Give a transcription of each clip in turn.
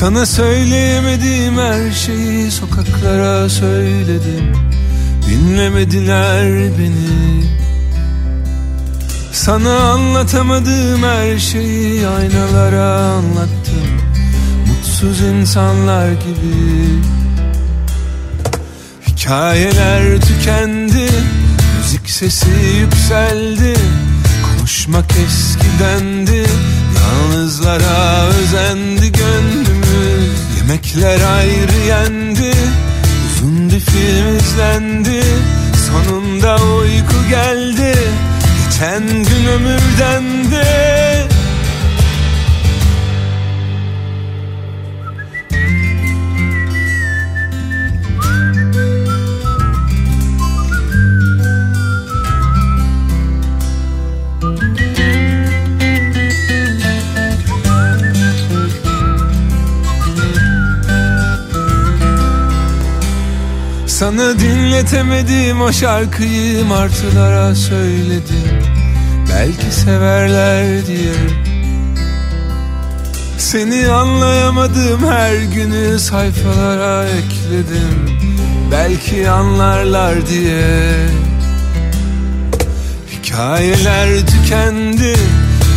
Sana söyleyemediğim her şeyi sokaklara söyledim. Dinlemediler beni. Sana anlatamadığım her şeyi aynalara anlattım. Mutsuz insanlar gibi. Hikayeler tükendi Müzik sesi yükseldi. Konuşmak eskidendi Yalnızlara özendi gönlümüz Yemekler ayrı yendi Uzun bir film izlendi. Sonunda uyku geldi Geçen gün ömürden de Sana dinletemedim o şarkıyı martılara söyledim. Belki severler diye Seni anlayamadım her günü sayfalara ekledim. Belki anlarlar diye. Hikayeler tükendi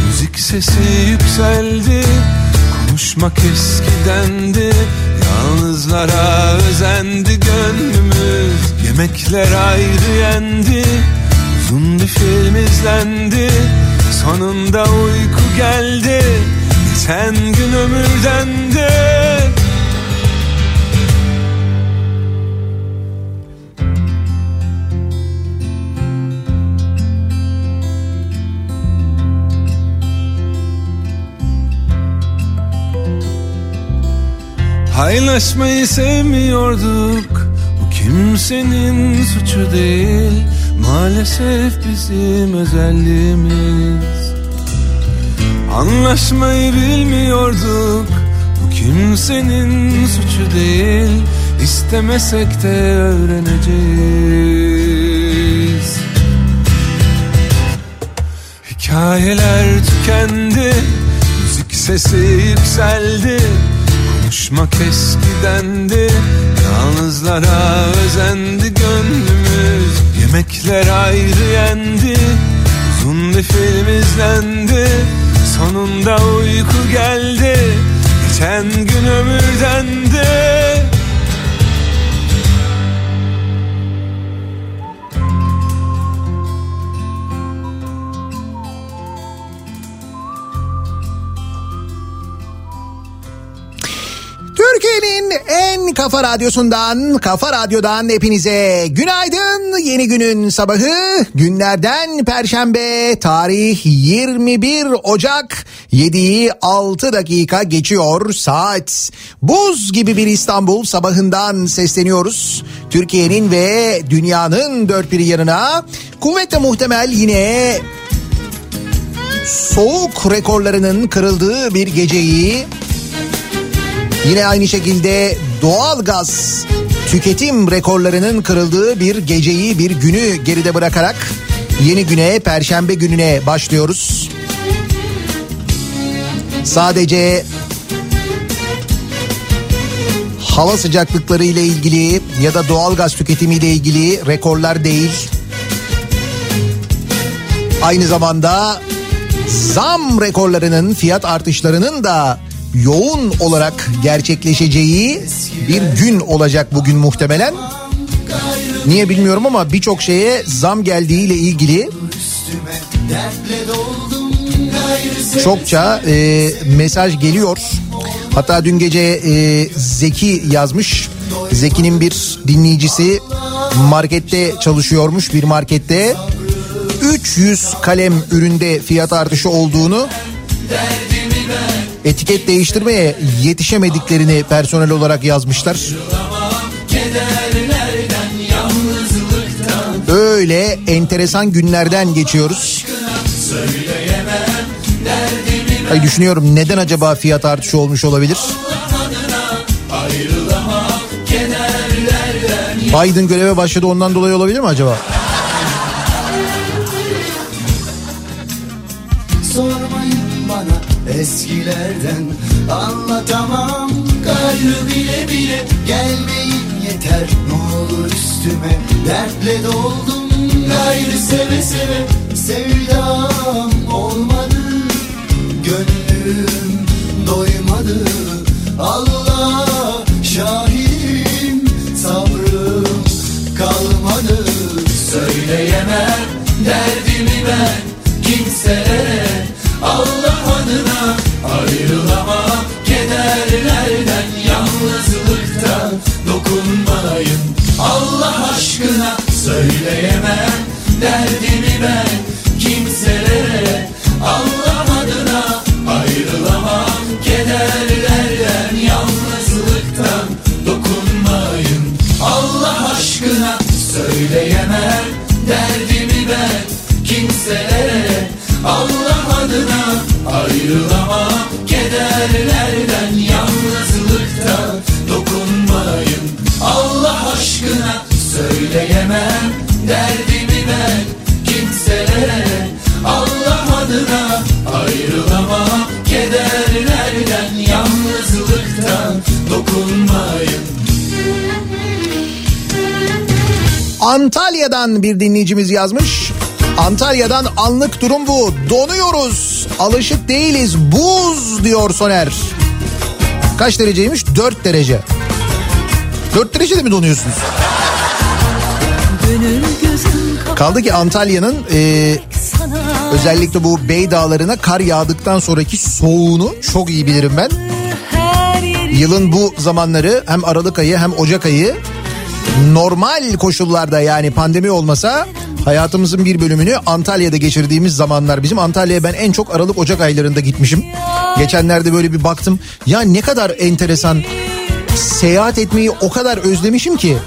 Müzik sesi yükseldi. Konuşmak eskidendi Yalnızlara özendi gönlümüz Yemekler ayrı yendi Uzun bir film izlendi Sonunda uyku geldi Geçen gün ömürden de Paylaşmayı sevmiyorduk. Bu kimsenin suçu değil. Maalesef bizim özelliğimiz. Anlaşmayı bilmiyorduk. Bu kimsenin suçu değil. İstemesek de öğreneceğiz. Hikayeler tükendi. Müzik sesi yükseldi Konuşmak eskidendi Yalnızlara özendi gönlümüz. Yemekler ayrı yendi Uzun bir film izlendi. Sonunda uyku geldi Geçen gün ömürden kafa radyosundan, kafa radyodan hepinize günaydın. Yeni günün sabahı günlerden perşembe tarih 21 Ocak 7'yi 6 dakika geçiyor saat. Buz gibi bir İstanbul sabahından sesleniyoruz. Türkiye'nin ve dünyanın dört bir yanına kuvvetle muhtemel yine soğuk rekorlarının kırıldığı bir geceyi Yine aynı şekilde doğal gaz tüketim rekorlarının kırıldığı bir geceyi bir günü geride bırakarak yeni güne perşembe gününe başlıyoruz. Sadece hava sıcaklıkları ile ilgili ya da doğal gaz tüketimi ile ilgili rekorlar değil. Aynı zamanda zam rekorlarının fiyat artışlarının da yoğun olarak gerçekleşeceği bir gün olacak bugün muhtemelen. Niye bilmiyorum ama birçok şeye zam geldiğiyle ilgili çokça e, mesaj geliyor. Hatta dün gece e, Zeki yazmış. Zeki'nin bir dinleyicisi markette çalışıyormuş bir markette. 300 kalem üründe fiyat artışı olduğunu etiket değiştirmeye yetişemediklerini personel olarak yazmışlar. Öyle enteresan günlerden geçiyoruz. Ay düşünüyorum neden acaba fiyat artışı olmuş olabilir? Biden göreve başladı ondan dolayı olabilir mi acaba? Eskilerden anlatamam. Gayrı bile bile gelmeyin yeter. Ne olur üstüme dertle doldum. Gayrı seve seve sevdam olmadı. Gönlüm doymadı. Allah şahidim söyleyemem. Derdimi Antalya'dan bir dinleyicimiz yazmış. Antalya'dan anlık durum bu. Donuyoruz. Alışık değiliz. Buz diyor Soner. Kaç dereceymiş? 4 derece. 4 derecede mi donuyorsunuz? Kaldı ki Antalya'nın e, özellikle bu Bey Dağları'na kar yağdıktan sonraki soğuğunu çok iyi bilirim ben. Yılın bu zamanları hem Aralık ayı hem Ocak ayı normal koşullarda yani pandemi olmasa hayatımızın bir bölümünü Antalya'da geçirdiğimiz zamanlar. Bizim Antalya'ya ben en çok Aralık Ocak aylarında gitmişim. Geçenlerde böyle bir baktım. Ya ne kadar enteresan seyahat etmeyi o kadar özlemişim ki.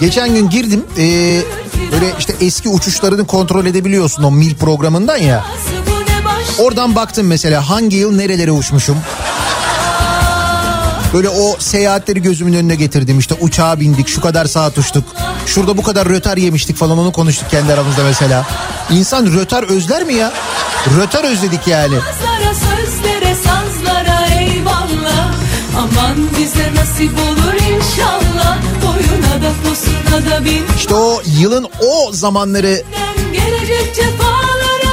Geçen gün girdim e, böyle işte eski uçuşlarını kontrol edebiliyorsun o mil programından ya. Oradan baktım mesela hangi yıl nerelere uçmuşum. Böyle o seyahatleri gözümün önüne getirdim işte uçağa bindik şu kadar saat uçtuk. Şurada bu kadar rötar yemiştik falan onu konuştuk kendi aramızda mesela. İnsan rötar özler mi ya? Rötar özledik yani. Sazlara, sözlere, sazlara eyvallah Aman bize nasip olur inşallah Boyuna da posuna da bin İşte o yılın o zamanları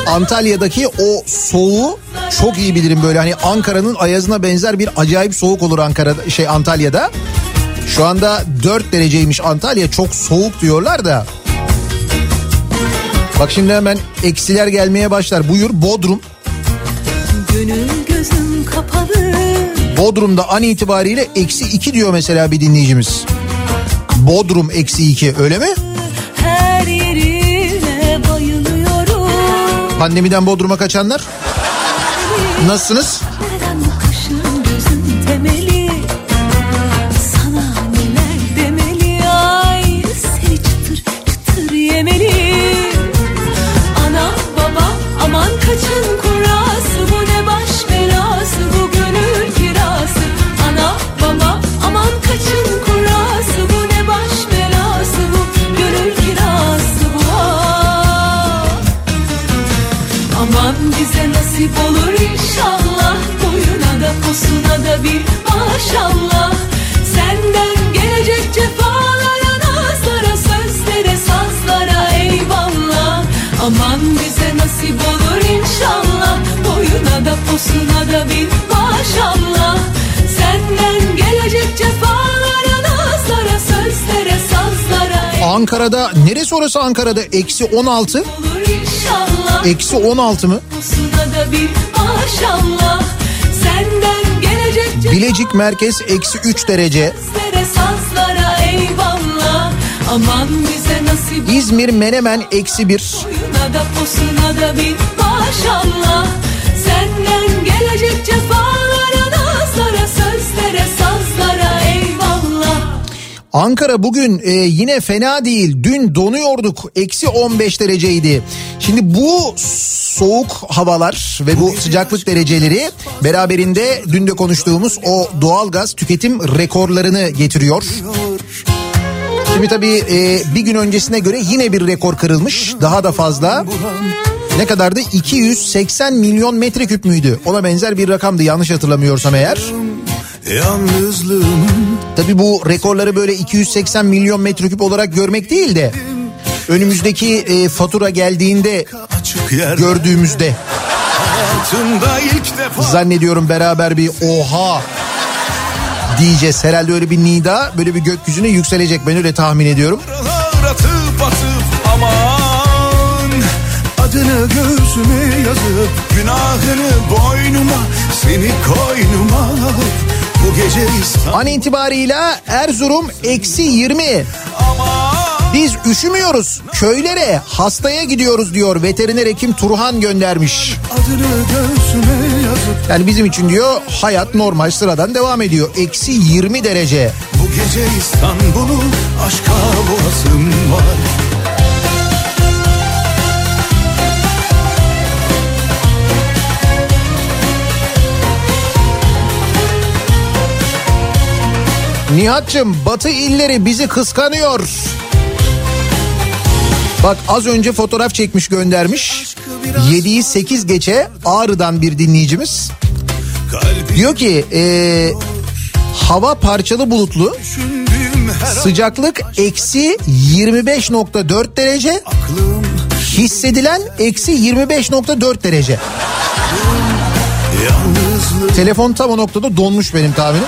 Antalya'daki o soğuğu çok iyi bilirim böyle hani Ankara'nın ayazına benzer bir acayip soğuk olur Ankara'da şey Antalya'da. Şu anda 4 dereceymiş Antalya çok soğuk diyorlar da. Bak şimdi hemen eksiler gelmeye başlar. Buyur Bodrum. Bodrum'da an itibariyle eksi 2 diyor mesela bir dinleyicimiz. Bodrum eksi 2 öyle mi? Her Pandemiden Bodrum'a kaçanlar. Nasılsınız? Ankara'da neresi orası Ankara'da? Eksi 16. olur inşallah Eksi 16 mı? Bilecik merkez eksi 3 derece. İzmir Menemen eksi 1. Boyuna da da bir maşallah Ankara bugün e, yine fena değil. Dün donuyorduk. Eksi 15 dereceydi. Şimdi bu soğuk havalar ve bu sıcaklık dereceleri beraberinde dün de konuştuğumuz o doğalgaz tüketim rekorlarını getiriyor. Şimdi tabii e, bir gün öncesine göre yine bir rekor kırılmış. Daha da fazla. Ne kadardı? 280 milyon metreküp müydü? Ona benzer bir rakamdı yanlış hatırlamıyorsam eğer. Yalnızlığımın Tabii bu rekorları böyle 280 milyon metreküp olarak görmek değil de önümüzdeki e, fatura geldiğinde gördüğümüzde. Zannediyorum beraber bir oha diyeceğiz. Herhalde öyle bir nida böyle bir gökyüzüne yükselecek. Ben öyle tahmin ediyorum. Atıp atıp aman Adını göğsüme yazıp Günahını boynuma Seni koynuma alıp An itibarıyla Erzurum eksi 20. aman Biz üşümüyoruz. Köylere hastaya gidiyoruz diyor veteriner hekim Turhan göndermiş. Yani bizim için diyor hayat normal sıradan devam ediyor. Eksi 20 derece. Bu gece İstanbul'u aşka boğazım var Nihat'cığım batı illeri bizi kıskanıyor. Bak az önce fotoğraf çekmiş göndermiş. 7'yi 8 geçe Ağrı'dan bir dinleyicimiz. Diyor ki eee, hava parçalı bulutlu sıcaklık eksi 25.4 derece hissedilen eksi 25.4 derece. Telefon tam o noktada donmuş benim tahminim.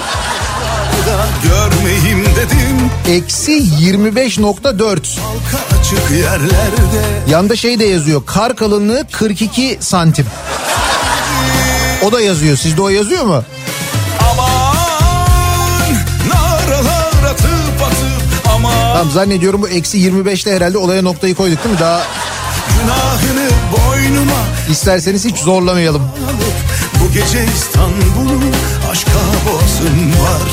Da görmeyeyim dedim Eksi 25.4. Halka açık yerlerde Yanda şey de yazıyor. Kar kalınlığı 42 santim. O da yazıyor. Sizde o yazıyor mu? Aman Naralar atıp atıp Aman Tamam zannediyorum bu eksi 25'te herhalde olaya noktayı koyduk değil mi? Daha Günahını boynuma isterseniz hiç zorlamayalım. alıp Bu gece İstanbul'u aşka boğazım var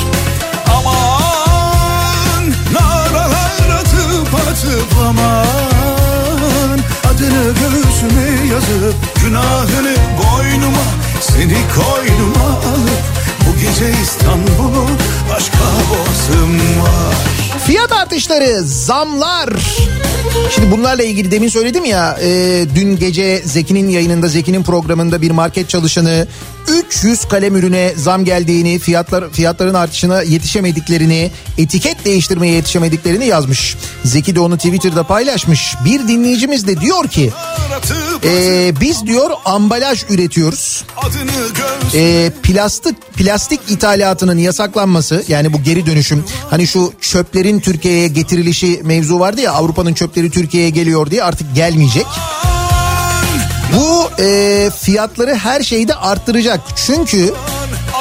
yazıp Günahını boynuma Seni koynuma alıp Bu gece İstanbul'u aşka boğazım var Fiyat artışları, zamlar. Şimdi bunlarla ilgili demin söyledim ya e, dün gece Zeki'nin yayınında Zeki'nin programında bir market çalışanı 300 kalem ürüne zam geldiğini fiyatlar fiyatların artışına yetişemediklerini etiket değiştirmeye yetişemediklerini yazmış. Zeki de onu Twitter'da paylaşmış. Bir dinleyicimiz de diyor ki e, biz diyor ambalaj üretiyoruz. e, plastik plastik ithalatının yasaklanması yani bu geri dönüşüm hani şu çöplerin Türkiye'ye getirilişi mevzu vardı ya Avrupa'nın çöpleri Türkiye'ye geliyor diye artık gelmeyecek. Bu e, fiyatları her şeyde arttıracak çünkü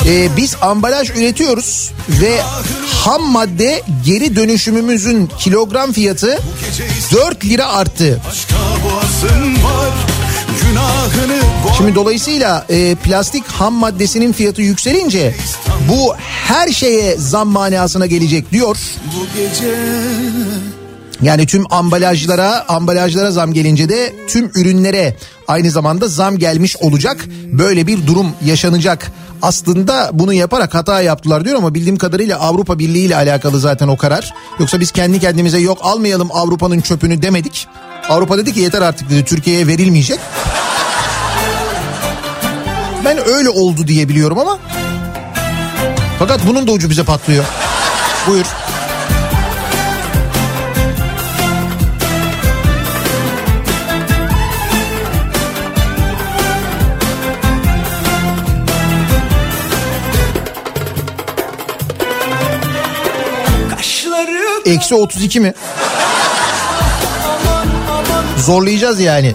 e, biz ambalaj üretiyoruz ve ham madde geri dönüşümümüzün kilogram fiyatı 4 lira arttı. Şimdi dolayısıyla e, plastik ham maddesinin fiyatı yükselince bu her şeye zam manasına gelecek diyor. Bu gece Yani tüm ambalajlara ambalajlara zam gelince de tüm ürünlere aynı zamanda zam gelmiş olacak. Böyle bir durum yaşanacak. Aslında bunu yaparak hata yaptılar diyor ama bildiğim kadarıyla Avrupa Birliği ile alakalı zaten o karar. Yoksa biz kendi kendimize yok almayalım Avrupa'nın çöpünü demedik. Avrupa dedi ki yeter artık dedi Türkiye'ye verilmeyecek. Ben öyle oldu diye biliyorum ama. Fakat bunun da ucu bize patlıyor. Buyur. Eksi 32 mi? Zorlayacağız yani.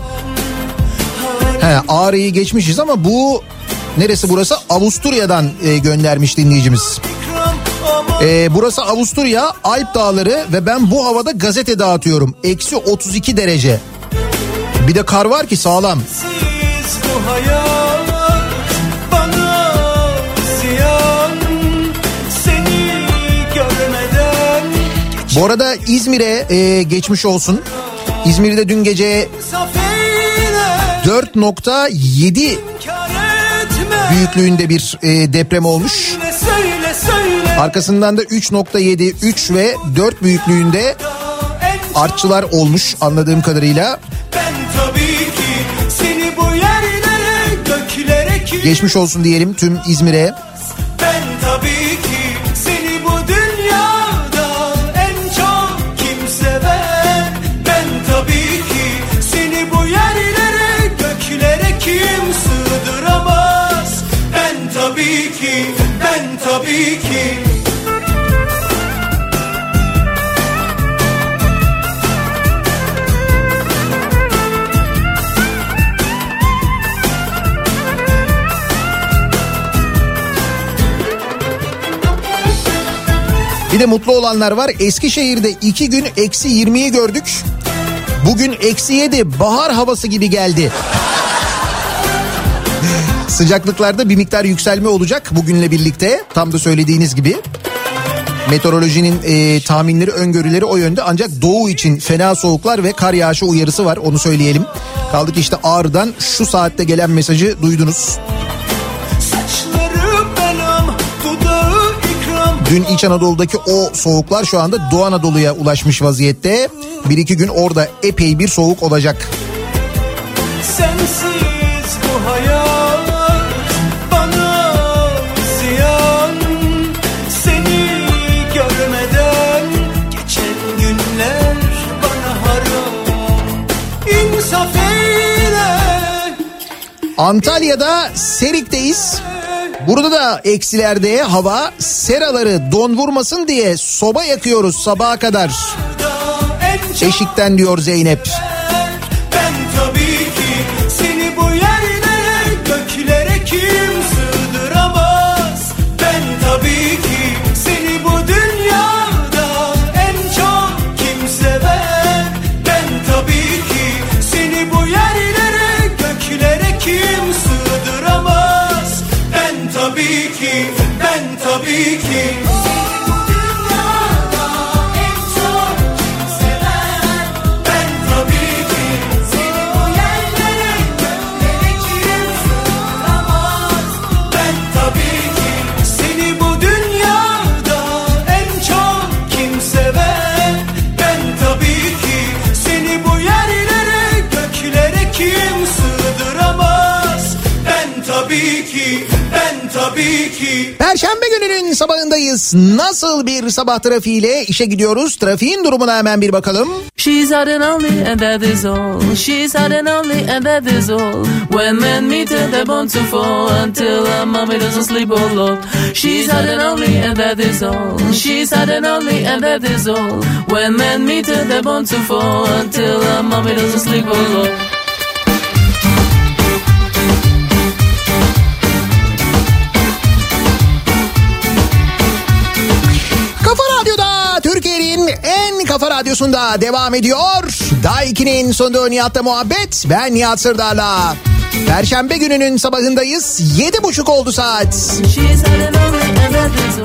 He, Ağrı'yı geçmişiz ama bu neresi burası? Avusturya'dan e, göndermiş dinleyicimiz. E, burası Avusturya, Alp Dağları ve ben bu havada gazete dağıtıyorum. Eksi 32 derece. Bir de kar var ki sağlam. Bu hayat Bu arada İzmir'e e, geçmiş olsun. İzmir'de dün gece Safeyle 4.7 kar etme büyüklüğünde bir e, deprem olmuş. Arkasından da 3.7, 3 ve 4 büyüklüğünde artçılar olmuş anladığım kadarıyla. Geçmiş olsun diyelim tüm İzmir'e. Bir de mutlu olanlar var. Eskişehir'de iki gün eksi 20'yi gördük. Bugün eksi 7 bahar havası gibi geldi. Sıcaklıklarda bir miktar yükselme olacak bugünle birlikte. Tam da söylediğiniz gibi. Meteorolojinin e, tahminleri, öngörüleri o yönde. Ancak doğu için fena soğuklar ve kar yağışı uyarısı var onu söyleyelim. Kaldık işte Ağrı'dan şu saatte gelen mesajı duydunuz. Dün İç Anadolu'daki o soğuklar şu anda Doğu Anadolu'ya ulaşmış vaziyette. Bir iki gün orada epey bir soğuk olacak. Sensiz bu hayat bana ziyan Seni görmeden geçen günler bana haram İnsaf eyle Antalya'da Serik'teyiz. Burada da eksilerde hava seraları don vurmasın diye soba yakıyoruz sabaha kadar. Eşikten diyor Zeynep. Ben tabii ki Perşembe gününün sabahındayız. Nasıl bir sabah trafiğiyle işe gidiyoruz? Trafiğin durumuna hemen bir bakalım. She's hot and only, and that is all. She's hot and only, and that is all. When men meet her, they're bound to fall until her mommy doesn't sleep alone. She's hot and only, and that is all. She's hot and only, and that is all. When men meet her, they're bound to fall until her mommy doesn't sleep alone. Kafa radyosunda devam ediyor. Daiki'nin sonunda Nihat'la muhabbet. Ben Nihat Sırdar'la. Perşembe gününün sabahındayız. Yedi buçuk oldu saat.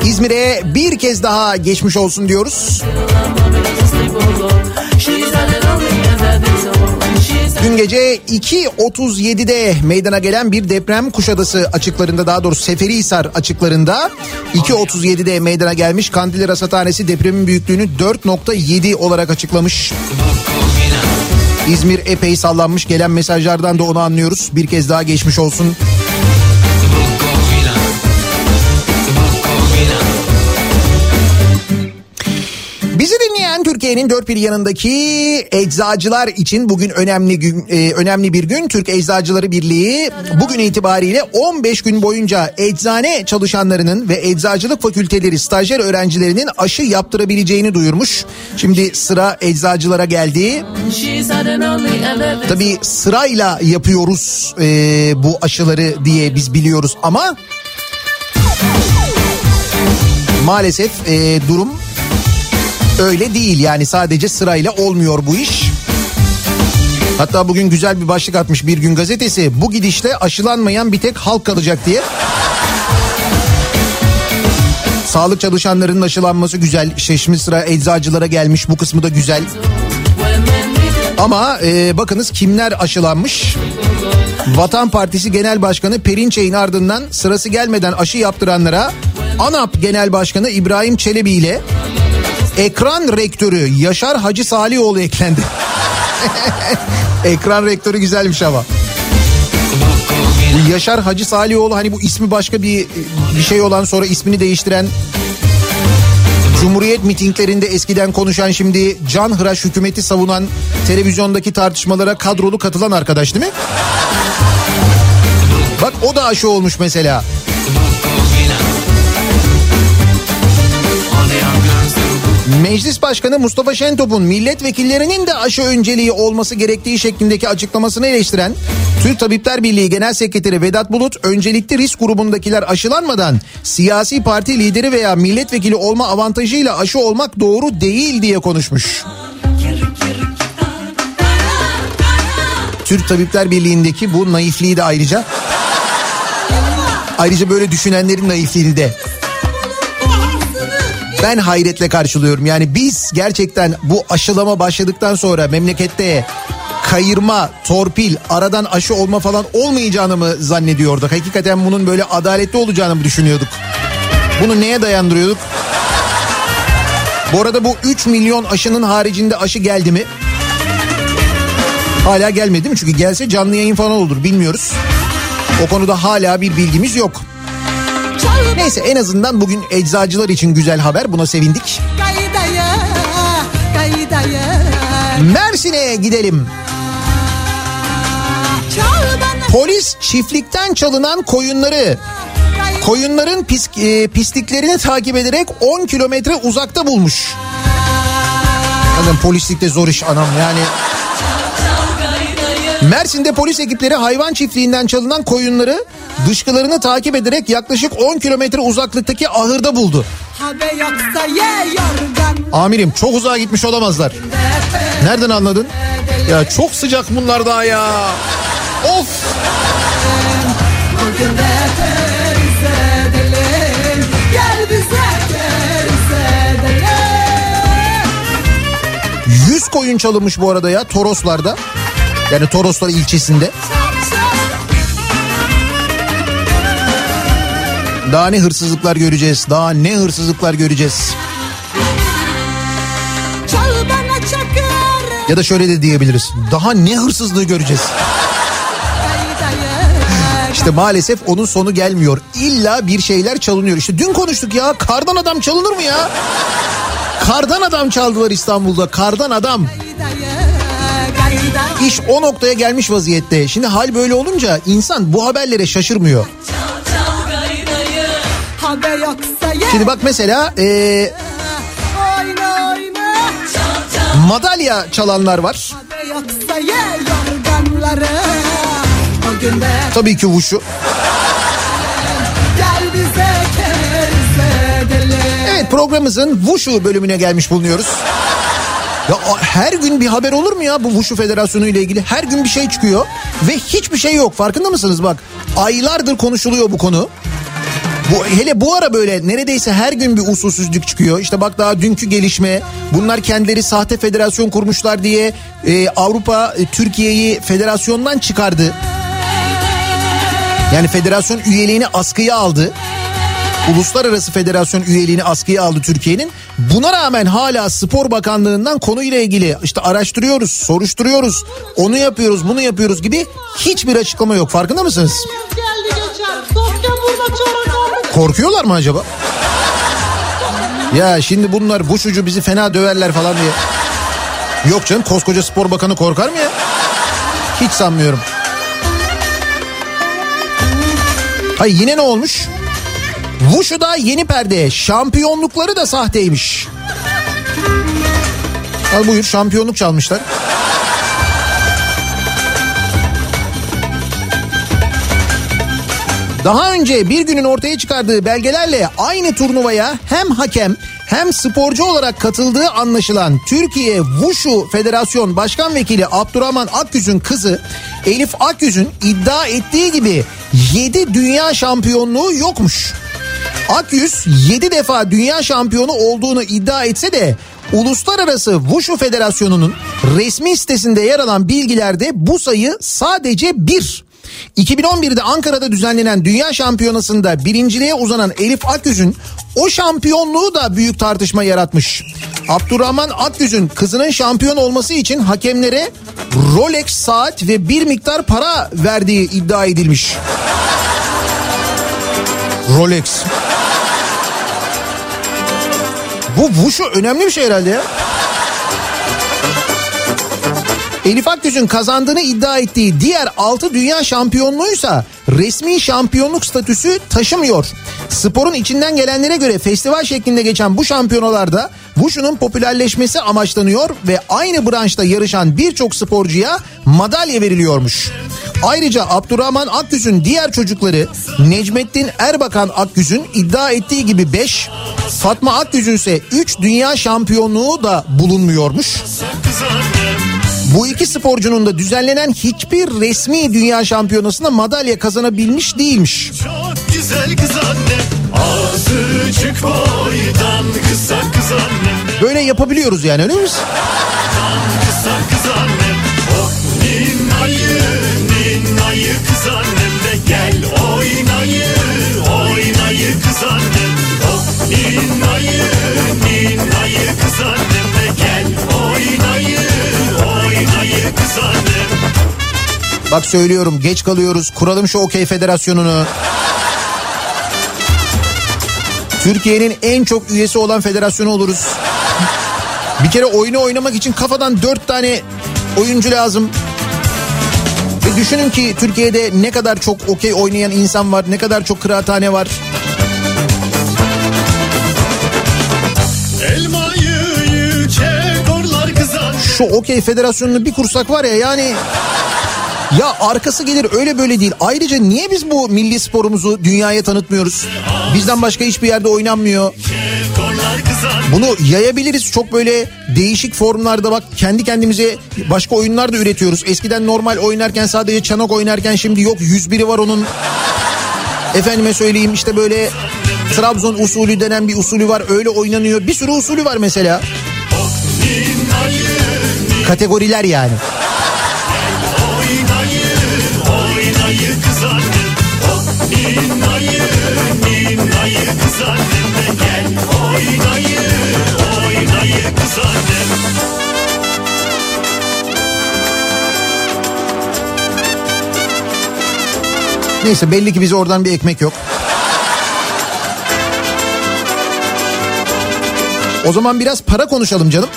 İzmir'e bir kez daha geçmiş olsun diyoruz. Dün gece 2.37'de meydana gelen bir deprem Kuşadası açıklarında daha doğrusu Seferihisar açıklarında 2.37'de meydana gelmiş Kandilli Rasathanesi depremin büyüklüğünü 4.7 olarak açıklamış. İzmir epey sallanmış gelen mesajlardan da onu anlıyoruz. Bir kez daha geçmiş olsun. Dinleyen Türkiye'nin dört bir yanındaki eczacılar için bugün önemli gün e, önemli bir gün. Türk Eczacıları Birliği bugün itibariyle 15 gün boyunca eczane çalışanlarının ve eczacılık fakülteleri stajyer öğrencilerinin aşı yaptırabileceğini duyurmuş. Şimdi sıra eczacılara geldi. Tabii sırayla yapıyoruz e, bu aşıları diye biz biliyoruz ama maalesef e, durum öyle değil yani sadece sırayla olmuyor bu iş. Hatta bugün güzel bir başlık atmış bir gün gazetesi. Bu gidişle aşılanmayan bir tek halk kalacak diye. Sağlık çalışanlarının aşılanması güzel. İşte şimdi sıra eczacılara gelmiş bu kısmı da güzel. Ama e, bakınız kimler aşılanmış? Vatan Partisi Genel Başkanı Perinçey'in ardından sırası gelmeden aşı yaptıranlara ANAP Genel Başkanı İbrahim Çelebi ile ekran rektörü Yaşar Hacı Salihoğlu eklendi. ekran rektörü güzelmiş ama. Bu Yaşar Hacı Salihoğlu hani bu ismi başka bir bir şey olan sonra ismini değiştiren Cumhuriyet mitinglerinde eskiden konuşan şimdi can hıraş hükümeti savunan televizyondaki tartışmalara kadrolu katılan arkadaş değil mi? Bak o da aşı olmuş mesela. Meclis Başkanı Mustafa Şentop'un milletvekillerinin de aşı önceliği olması gerektiği şeklindeki açıklamasını eleştiren Türk Tabipler Birliği Genel Sekreteri Vedat Bulut öncelikli risk grubundakiler aşılanmadan siyasi parti lideri veya milletvekili olma avantajıyla aşı olmak doğru değil diye konuşmuş. Türk Tabipler Birliği'ndeki bu naifliği de ayrıca ayrıca böyle düşünenlerin naifliğini de ben hayretle karşılıyorum. Yani biz gerçekten bu aşılama başladıktan sonra memlekette kayırma, torpil, aradan aşı olma falan olmayacağını mı zannediyorduk? Hakikaten bunun böyle adaletli olacağını mı düşünüyorduk? Bunu neye dayandırıyorduk? Bu arada bu 3 milyon aşının haricinde aşı geldi mi? Hala gelmedi mi? Çünkü gelse canlı yayın falan olur bilmiyoruz. O konuda hala bir bilgimiz yok. Neyse en azından bugün eczacılar için güzel haber buna sevindik. Kaydaya, kaydaya. Mersin'e gidelim. Polis çiftlikten çalınan koyunları koyunların pis, e, pisliklerini takip ederek 10 kilometre uzakta bulmuş. Zaten polislikte zor iş anam yani. Mersin'de polis ekipleri hayvan çiftliğinden çalınan koyunları dışkılarını takip ederek yaklaşık 10 kilometre uzaklıktaki ahırda buldu. Amirim çok uzağa gitmiş olamazlar. Nereden anladın? Ya çok sıcak bunlar daha ya. Of! Bugün de ters edelim. Gel bize ters edelim. 100 koyun çalınmış bu arada ya Toroslar'da. Yani Toroslar ilçesinde. Daha ne hırsızlıklar göreceğiz. Daha ne hırsızlıklar göreceğiz. Ya da şöyle de diyebiliriz. Daha ne hırsızlığı göreceğiz. İşte maalesef onun sonu gelmiyor. İlla bir şeyler çalınıyor. İşte dün konuştuk ya. Kardan adam çalınır mı ya? Kardan adam çaldılar İstanbul'da. Kardan adam. İş o noktaya gelmiş vaziyette. Şimdi hal böyle olunca insan bu haberlere şaşırmıyor. Şimdi bak mesela e, oyna. madalya çalanlar var. Tabii ki edelim. Evet programımızın Wushu bölümüne gelmiş bulunuyoruz. Ya her gün bir haber olur mu ya bu Wushu Federasyonu ile ilgili? Her gün bir şey çıkıyor ve hiçbir şey yok. Farkında mısınız bak? Aylardır konuşuluyor bu konu. Bu hele bu ara böyle neredeyse her gün bir usulsüzlük çıkıyor. İşte bak daha dünkü gelişme. Bunlar kendileri sahte federasyon kurmuşlar diye e, Avrupa e, Türkiye'yi federasyondan çıkardı. Yani federasyon üyeliğini askıya aldı. Uluslararası federasyon üyeliğini askıya aldı Türkiye'nin. Buna rağmen hala Spor Bakanlığı'ndan konuyla ilgili işte araştırıyoruz, soruşturuyoruz, onu yapıyoruz, bunu yapıyoruz gibi hiçbir açıklama yok. Farkında mısınız? Geldi geçer. Korkuyorlar mı acaba? Ya şimdi bunlar Bushucu bizi fena döverler falan diye. Yok canım koskoca spor bakanı korkar mı ya? Hiç sanmıyorum. Hayır yine ne olmuş? Wushu'da yeni perde şampiyonlukları da sahteymiş. Al buyur şampiyonluk çalmışlar. Daha önce bir günün ortaya çıkardığı belgelerle aynı turnuvaya hem hakem hem sporcu olarak katıldığı anlaşılan Türkiye Wushu Federasyon Başkan Vekili Abdurrahman Akgüz'ün kızı Elif Akgüz'ün iddia ettiği gibi 7 dünya şampiyonluğu yokmuş. Akyüz 7 defa dünya şampiyonu olduğunu iddia etse de Uluslararası Wushu Federasyonu'nun resmi sitesinde yer alan bilgilerde bu sayı sadece 1. 2011'de Ankara'da düzenlenen Dünya Şampiyonası'nda birinciliğe uzanan Elif Akyüz'ün o şampiyonluğu da büyük tartışma yaratmış. Abdurrahman Akyüz'ün kızının şampiyon olması için hakemlere Rolex saat ve bir miktar para verdiği iddia edilmiş. Rolex. Bu Wushu önemli bir şey herhalde ya. Elif Akgüz'ün kazandığını iddia ettiği diğer 6 dünya şampiyonluğuysa resmi şampiyonluk statüsü taşımıyor. Sporun içinden gelenlere göre festival şeklinde geçen bu şampiyonalarda Wushu'nun popülerleşmesi amaçlanıyor ve aynı branşta yarışan birçok sporcuya madalya veriliyormuş. Ayrıca Abdurrahman Akgüz'ün diğer çocukları Necmettin Erbakan Akgüz'ün iddia ettiği gibi 5, Fatma Akgüz'ün ise 3 dünya şampiyonluğu da bulunmuyormuş. Bu iki sporcunun da düzenlenen hiçbir resmi dünya şampiyonasında madalya kazanabilmiş değilmiş. Çok güzel kız annem Azıcık boydan kısa kız annem Böyle yapabiliyoruz yani öyle mi? Kısa kız annem Oh ninayı ninayı kız annem de gel oynayı oynayı kız annem Oh ninayı ninayı kız annem de gel oynayı oynayı Bak söylüyorum geç kalıyoruz kuralım şu okey federasyonunu. Türkiye'nin en çok üyesi olan federasyonu oluruz. Bir kere oyunu oynamak için kafadan dört tane oyuncu lazım. Ve düşünün ki Türkiye'de ne kadar çok okey oynayan insan var, ne kadar çok kıraathane var. Elmayı Şu okey federasyonunu bir kursak var ya yani... Ya arkası gelir öyle böyle değil. Ayrıca niye biz bu milli sporumuzu dünyaya tanıtmıyoruz? Bizden başka hiçbir yerde oynanmıyor. Bunu yayabiliriz çok böyle değişik formlarda bak kendi kendimize başka oyunlar da üretiyoruz. Eskiden normal oynarken sadece çanak oynarken şimdi yok 101'i var onun. Efendime söyleyeyim işte böyle Trabzon usulü denen bir usulü var öyle oynanıyor. Bir sürü usulü var mesela. Kategoriler yani. Neyse belli ki bize oradan bir ekmek yok. O zaman biraz para konuşalım canım.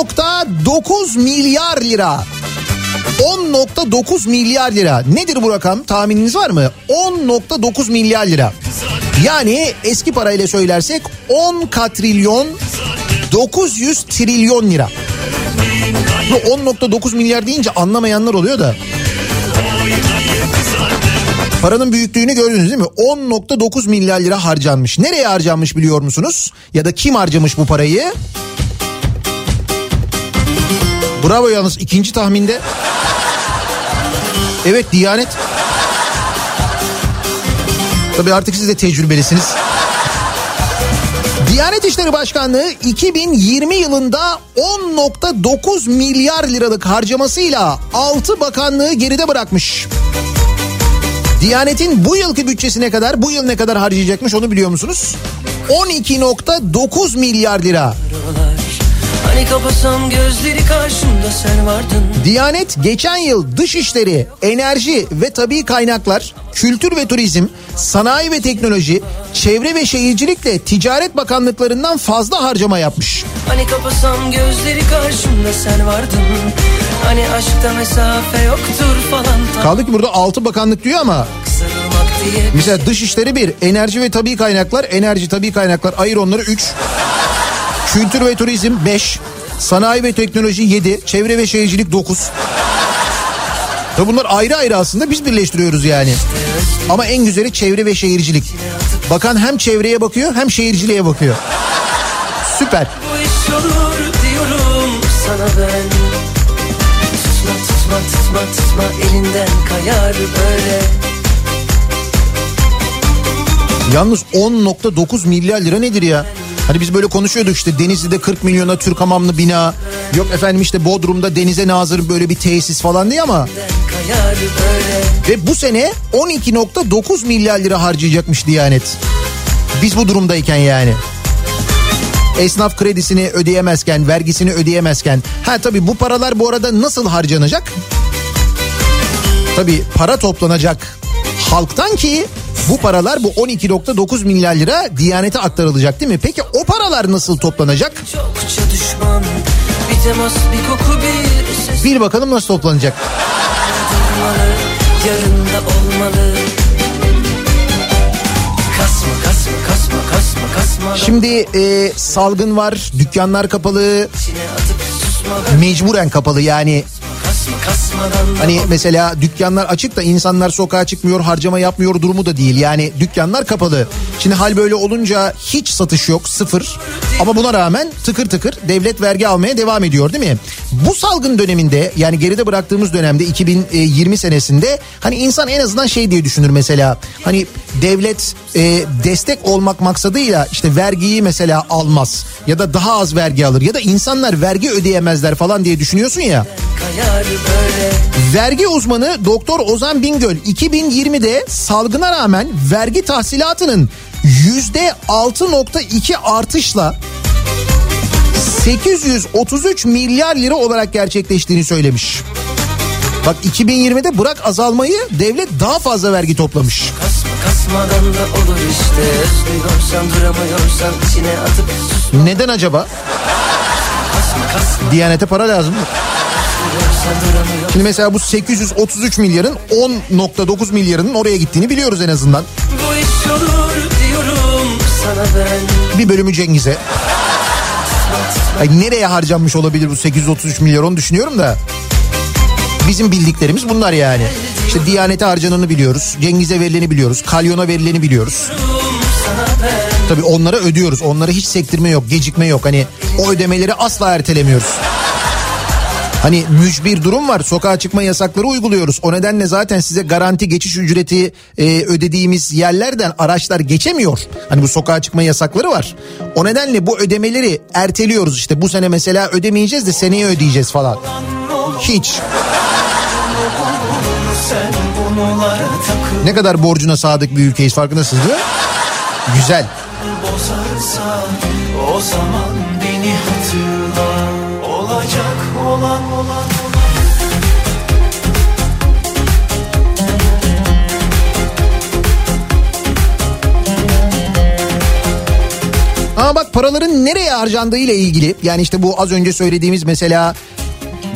10.9 milyar lira. 10.9 milyar lira. Nedir bu rakam? Tahmininiz var mı? 10.9 milyar lira. Yani eski parayla söylersek 10 katrilyon 900 trilyon lira. Bu 10.9 milyar deyince anlamayanlar oluyor da. Paranın büyüklüğünü gördünüz değil mi? 10.9 milyar lira harcanmış. Nereye harcanmış biliyor musunuz? Ya da kim harcamış bu parayı? Bravo yalnız ikinci tahminde. Evet Diyanet. Tabii artık siz de tecrübelisiniz. Diyanet İşleri Başkanlığı 2020 yılında 10.9 milyar liralık harcamasıyla 6 bakanlığı geride bırakmış. Diyanet'in bu yılki bütçesine kadar bu yıl ne kadar harcayacakmış onu biliyor musunuz? 12.9 milyar lira. Hani kapasam gözleri karşımda sen vardın Diyanet geçen yıl dışişleri, enerji ve tabi kaynaklar, kültür ve turizm, sanayi ve teknoloji, çevre ve şehircilikle ticaret bakanlıklarından fazla harcama yapmış. Hani kapasam gözleri karşımda sen vardın Hani aşkta mesafe yoktur falan Kaldı ki burada 6 bakanlık diyor ama mesela dışişleri bir, enerji ve tabi kaynaklar, enerji tabi kaynaklar ayır onları 3. Kültür ve turizm 5. Sanayi ve teknoloji 7. Çevre ve şehircilik 9. Tabi bunlar ayrı ayrı aslında biz birleştiriyoruz yani. Ama en güzeli çevre ve şehircilik. Bakan hem çevreye bakıyor hem şehirciliğe bakıyor. Süper. Bu iş olur diyorum sana ben Tutma tutma tutma tutma elinden kayar böyle Yalnız 10.9 milyar lira nedir ya? Hani biz böyle konuşuyorduk işte Denizli'de 40 milyona Türk hamamlı bina. Yok efendim işte Bodrum'da denize nazır böyle bir tesis falan diye ama. Ve bu sene 12.9 milyar lira harcayacakmış Diyanet. Biz bu durumdayken yani. Esnaf kredisini ödeyemezken, vergisini ödeyemezken. Ha tabii bu paralar bu arada nasıl harcanacak? Tabii para toplanacak halktan ki bu paralar bu 12.9 milyar lira Diyanete aktarılacak değil mi? Peki o paralar nasıl toplanacak? Düşman Bir temas bir koku bir ses Bil bakalım nasıl toplanacak. olmalı Yarın da olmalı Kasma kasma kasma kasma kasma Şimdi e, salgın var, dükkanlar kapalı, mecburen kapalı yani. Hani mesela dükkanlar açık da insanlar sokağa çıkmıyor, harcama yapmıyor durumu da değil. Yani dükkanlar kapalı. Şimdi hal böyle olunca hiç satış yok, sıfır. Ama buna rağmen tıkır tıkır devlet vergi almaya devam ediyor değil mi? Bu salgın döneminde yani geride bıraktığımız dönemde 2020 senesinde hani insan en azından şey diye düşünür mesela. Hani devlet e, destek olmak maksadıyla işte vergiyi mesela almaz ya da daha az vergi alır ya da insanlar vergi ödeyemezler falan diye düşünüyorsun ya. Vergi uzmanı Doktor Ozan Bingöl 2020'de salgına rağmen vergi tahsilatının yüzde 6.2 artışla 833 milyar lira olarak gerçekleştiğini söylemiş. Bak 2020'de bırak azalmayı devlet daha fazla vergi toplamış. İşte Neden acaba? Kasma Diyanete para lazım mı? Şimdi mesela bu 833 milyarın 10.9 milyarının oraya gittiğini biliyoruz en azından. Bu iş olur diyorum sana ben Bir bölümü Cengiz'e. Ay nereye harcanmış olabilir bu 833 milyar onu düşünüyorum da. Bizim bildiklerimiz bunlar yani. İşte Diyanete harcananı biliyoruz. Cengiz'e verileni biliyoruz. Kalyon'a verileni biliyoruz. Tabii onlara ödüyoruz. Onlara hiç sektirme yok, gecikme yok. Hani o ödemeleri asla ertelemiyoruz. Hani mücbir durum var. Sokağa çıkma yasakları uyguluyoruz. O nedenle zaten size garanti geçiş ücreti e, ödediğimiz yerlerden araçlar geçemiyor. Hani bu sokağa çıkma yasakları var. O nedenle bu ödemeleri erteliyoruz. İşte bu sene mesela ödemeyeceğiz de seneye ödeyeceğiz falan. Hiç. Ne kadar borcuna sadık bir ülkeyiz farkındasınız değil mi? Güzel. bozarsa O zaman beni hatırla Olacak olan olan Ama bak paraların nereye harcandığı ile ilgili yani işte bu az önce söylediğimiz mesela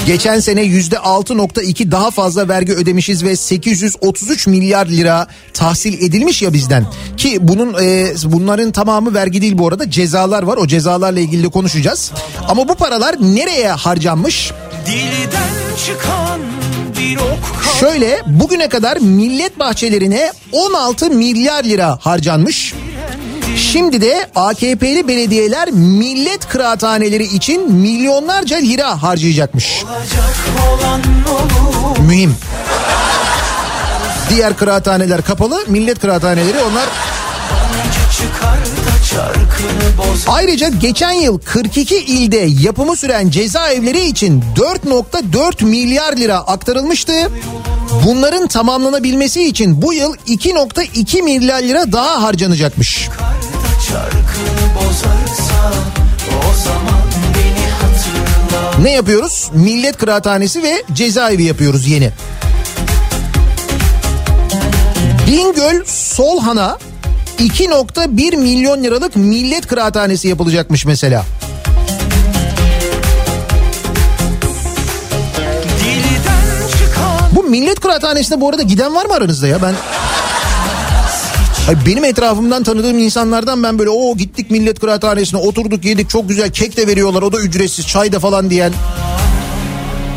geçen sene yüzde 6.2 daha fazla vergi ödemişiz ve 833 milyar lira tahsil edilmiş ya bizden. Ki bunun e, bunların tamamı vergi değil bu arada. Cezalar var. O cezalarla ilgili de konuşacağız. Ama bu paralar nereye harcanmış? Dilden çıkan Şöyle bugüne kadar millet bahçelerine 16 milyar lira harcanmış. Şimdi de AKP'li belediyeler millet kıraathaneleri için milyonlarca lira harcayacakmış. Mühim. Diğer kıraathaneler kapalı, millet kıraathaneleri onlar Ayrıca geçen yıl 42 ilde yapımı süren cezaevleri için 4.4 milyar lira aktarılmıştı. Bunların tamamlanabilmesi için bu yıl 2.2 milyar lira daha harcanacakmış. da Ne yapıyoruz? Millet Kıraathanesi ve cezaevi yapıyoruz yeni. Bingöl Solhan'a 2.1 milyon liralık millet kıraathanesi yapılacakmış mesela. Bu millet kıraathanesine bu arada giden var mı aranızda ya? Ben Ay benim etrafımdan tanıdığım insanlardan ben böyle o gittik millet kıraathanesine oturduk yedik çok güzel kek de veriyorlar o da ücretsiz çay da falan diyen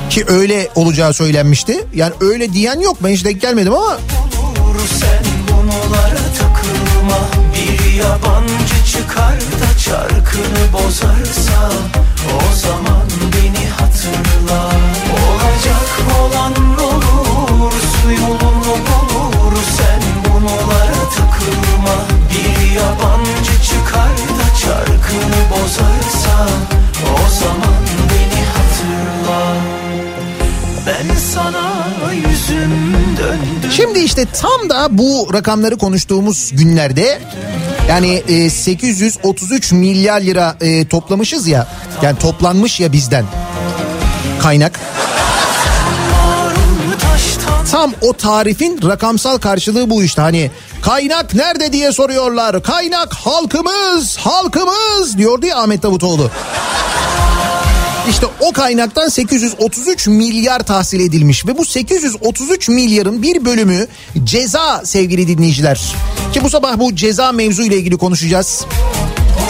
ki öyle olacağı söylenmişti. Yani öyle diyen yok ben hiç denk gelmedim ama olur Sen bunlara takılma Bir yabancı çıkar da çarkını bozarsa O zaman beni hatırla Olacak olan olur Suyunu yabancı çıkar da çarkını bozarsa O zaman beni hatırla Ben sana yüzüm döndü Şimdi işte tam da bu rakamları konuştuğumuz günlerde yani e, 833 milyar lira e, toplamışız ya yani toplanmış ya bizden kaynak. Tam o tarifin rakamsal karşılığı bu işte hani kaynak nerede diye soruyorlar. Kaynak halkımız halkımız diyordu ya Ahmet Davutoğlu. İşte o kaynaktan 833 milyar tahsil edilmiş ve bu 833 milyarın bir bölümü ceza sevgili dinleyiciler. Ki bu sabah bu ceza mevzu ile ilgili konuşacağız.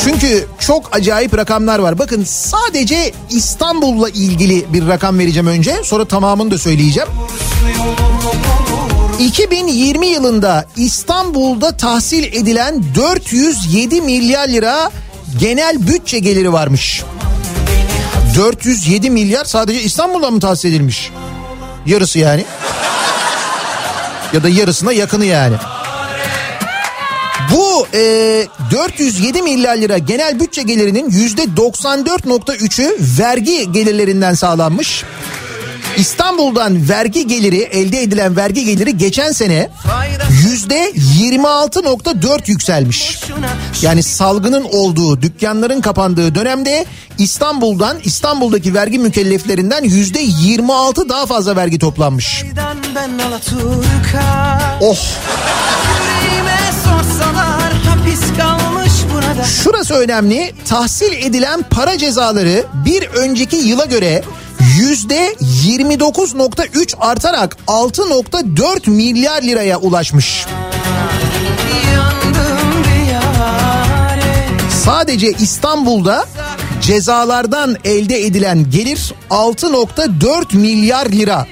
Çünkü çok acayip rakamlar var. Bakın sadece İstanbul'la ilgili bir rakam vereceğim önce. Sonra tamamını da söyleyeceğim. 2020 yılında İstanbul'da tahsil edilen 407 milyar lira genel bütçe geliri varmış. 407 milyar sadece İstanbul'da mı tahsil edilmiş? Yarısı yani. Ya da yarısına yakını yani. Bu e, 407 milyar lira genel bütçe gelirinin yüzde 94.3'ü vergi gelirlerinden sağlanmış. İstanbul'dan vergi geliri elde edilen vergi geliri geçen sene yüzde 26.4 yükselmiş. Yani salgının olduğu dükkanların kapandığı dönemde İstanbul'dan İstanbul'daki vergi mükelleflerinden yüzde 26 daha fazla vergi toplanmış. Oh Şurası önemli. Tahsil edilen para cezaları bir önceki yıla göre yüzde 29.3 artarak 6.4 milyar liraya ulaşmış. Sadece İstanbul'da cezalardan elde edilen gelir 6.4 milyar lira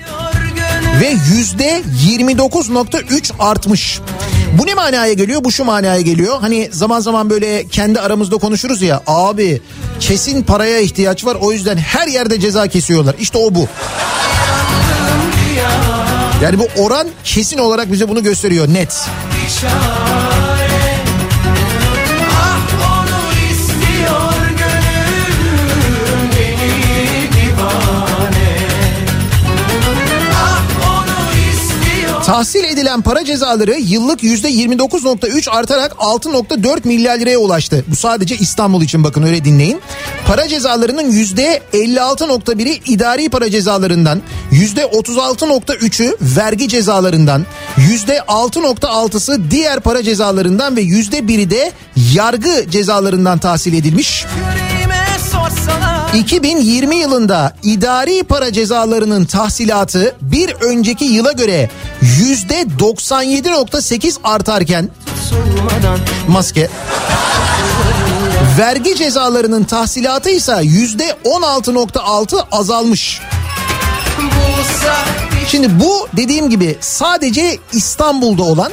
ve yüzde 29.3 artmış. Bu ne manaya geliyor? Bu şu manaya geliyor. Hani zaman zaman böyle kendi aramızda konuşuruz ya abi kesin paraya ihtiyaç var o yüzden her yerde ceza kesiyorlar. İşte o bu. Yani bu oran kesin olarak bize bunu gösteriyor net. Ah Tahsil edilen para cezaları yıllık yüzde 29.3 artarak 6.4 milyar liraya ulaştı. Bu sadece İstanbul için bakın öyle dinleyin. Para cezalarının yüzde 56.1'i idari para cezalarından, yüzde 36.3'ü vergi cezalarından, yüzde 6.6'sı diğer para cezalarından ve yüzde 1'i de yargı cezalarından tahsil edilmiş. Yüreğime sorsalar 2020 yılında idari para cezalarının tahsilatı bir önceki yıla göre yüzde 97.8 artarken maske vergi cezalarının tahsilatı ise yüzde 16.6 azalmış. Şimdi bu dediğim gibi sadece İstanbul'da olan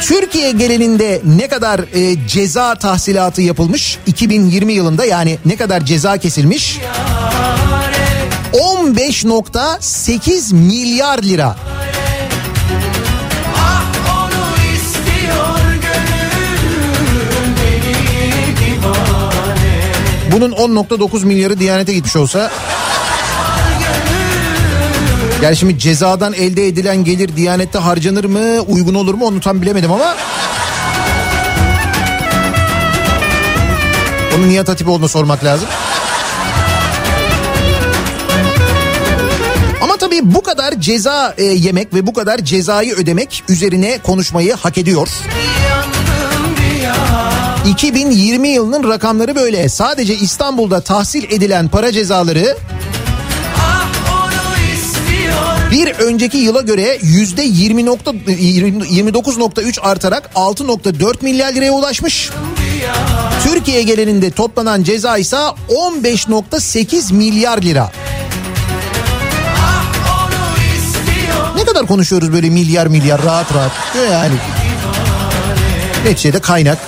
Türkiye genelinde ne kadar e, ceza tahsilatı yapılmış 2020 yılında yani ne kadar ceza kesilmiş 15.8 milyar lira. Bunun 10.9 milyarı Diyanet'e gitmiş olsa yani şimdi cezadan elde edilen gelir Diyanet'te harcanır mı uygun olur mu onu tam bilemedim ama onu Nihat Hatipoğlu'na sormak lazım. Ama tabii bu kadar ceza e, yemek ve bu kadar cezayı ödemek üzerine konuşmayı hak ediyor. Yandım diyar 2020 yılının rakamları böyle. Sadece İstanbul'da tahsil edilen para cezaları bir önceki yıla göre yüzde 20 nokta- 20 29.3 artarak 6.4 milyar liraya ulaşmış. Türkiye genelinde toplanan ceza ise 15.8 milyar lira. Ne kadar konuşuyoruz böyle milyar milyar rahat rahat. Yani. Neticede kaynak.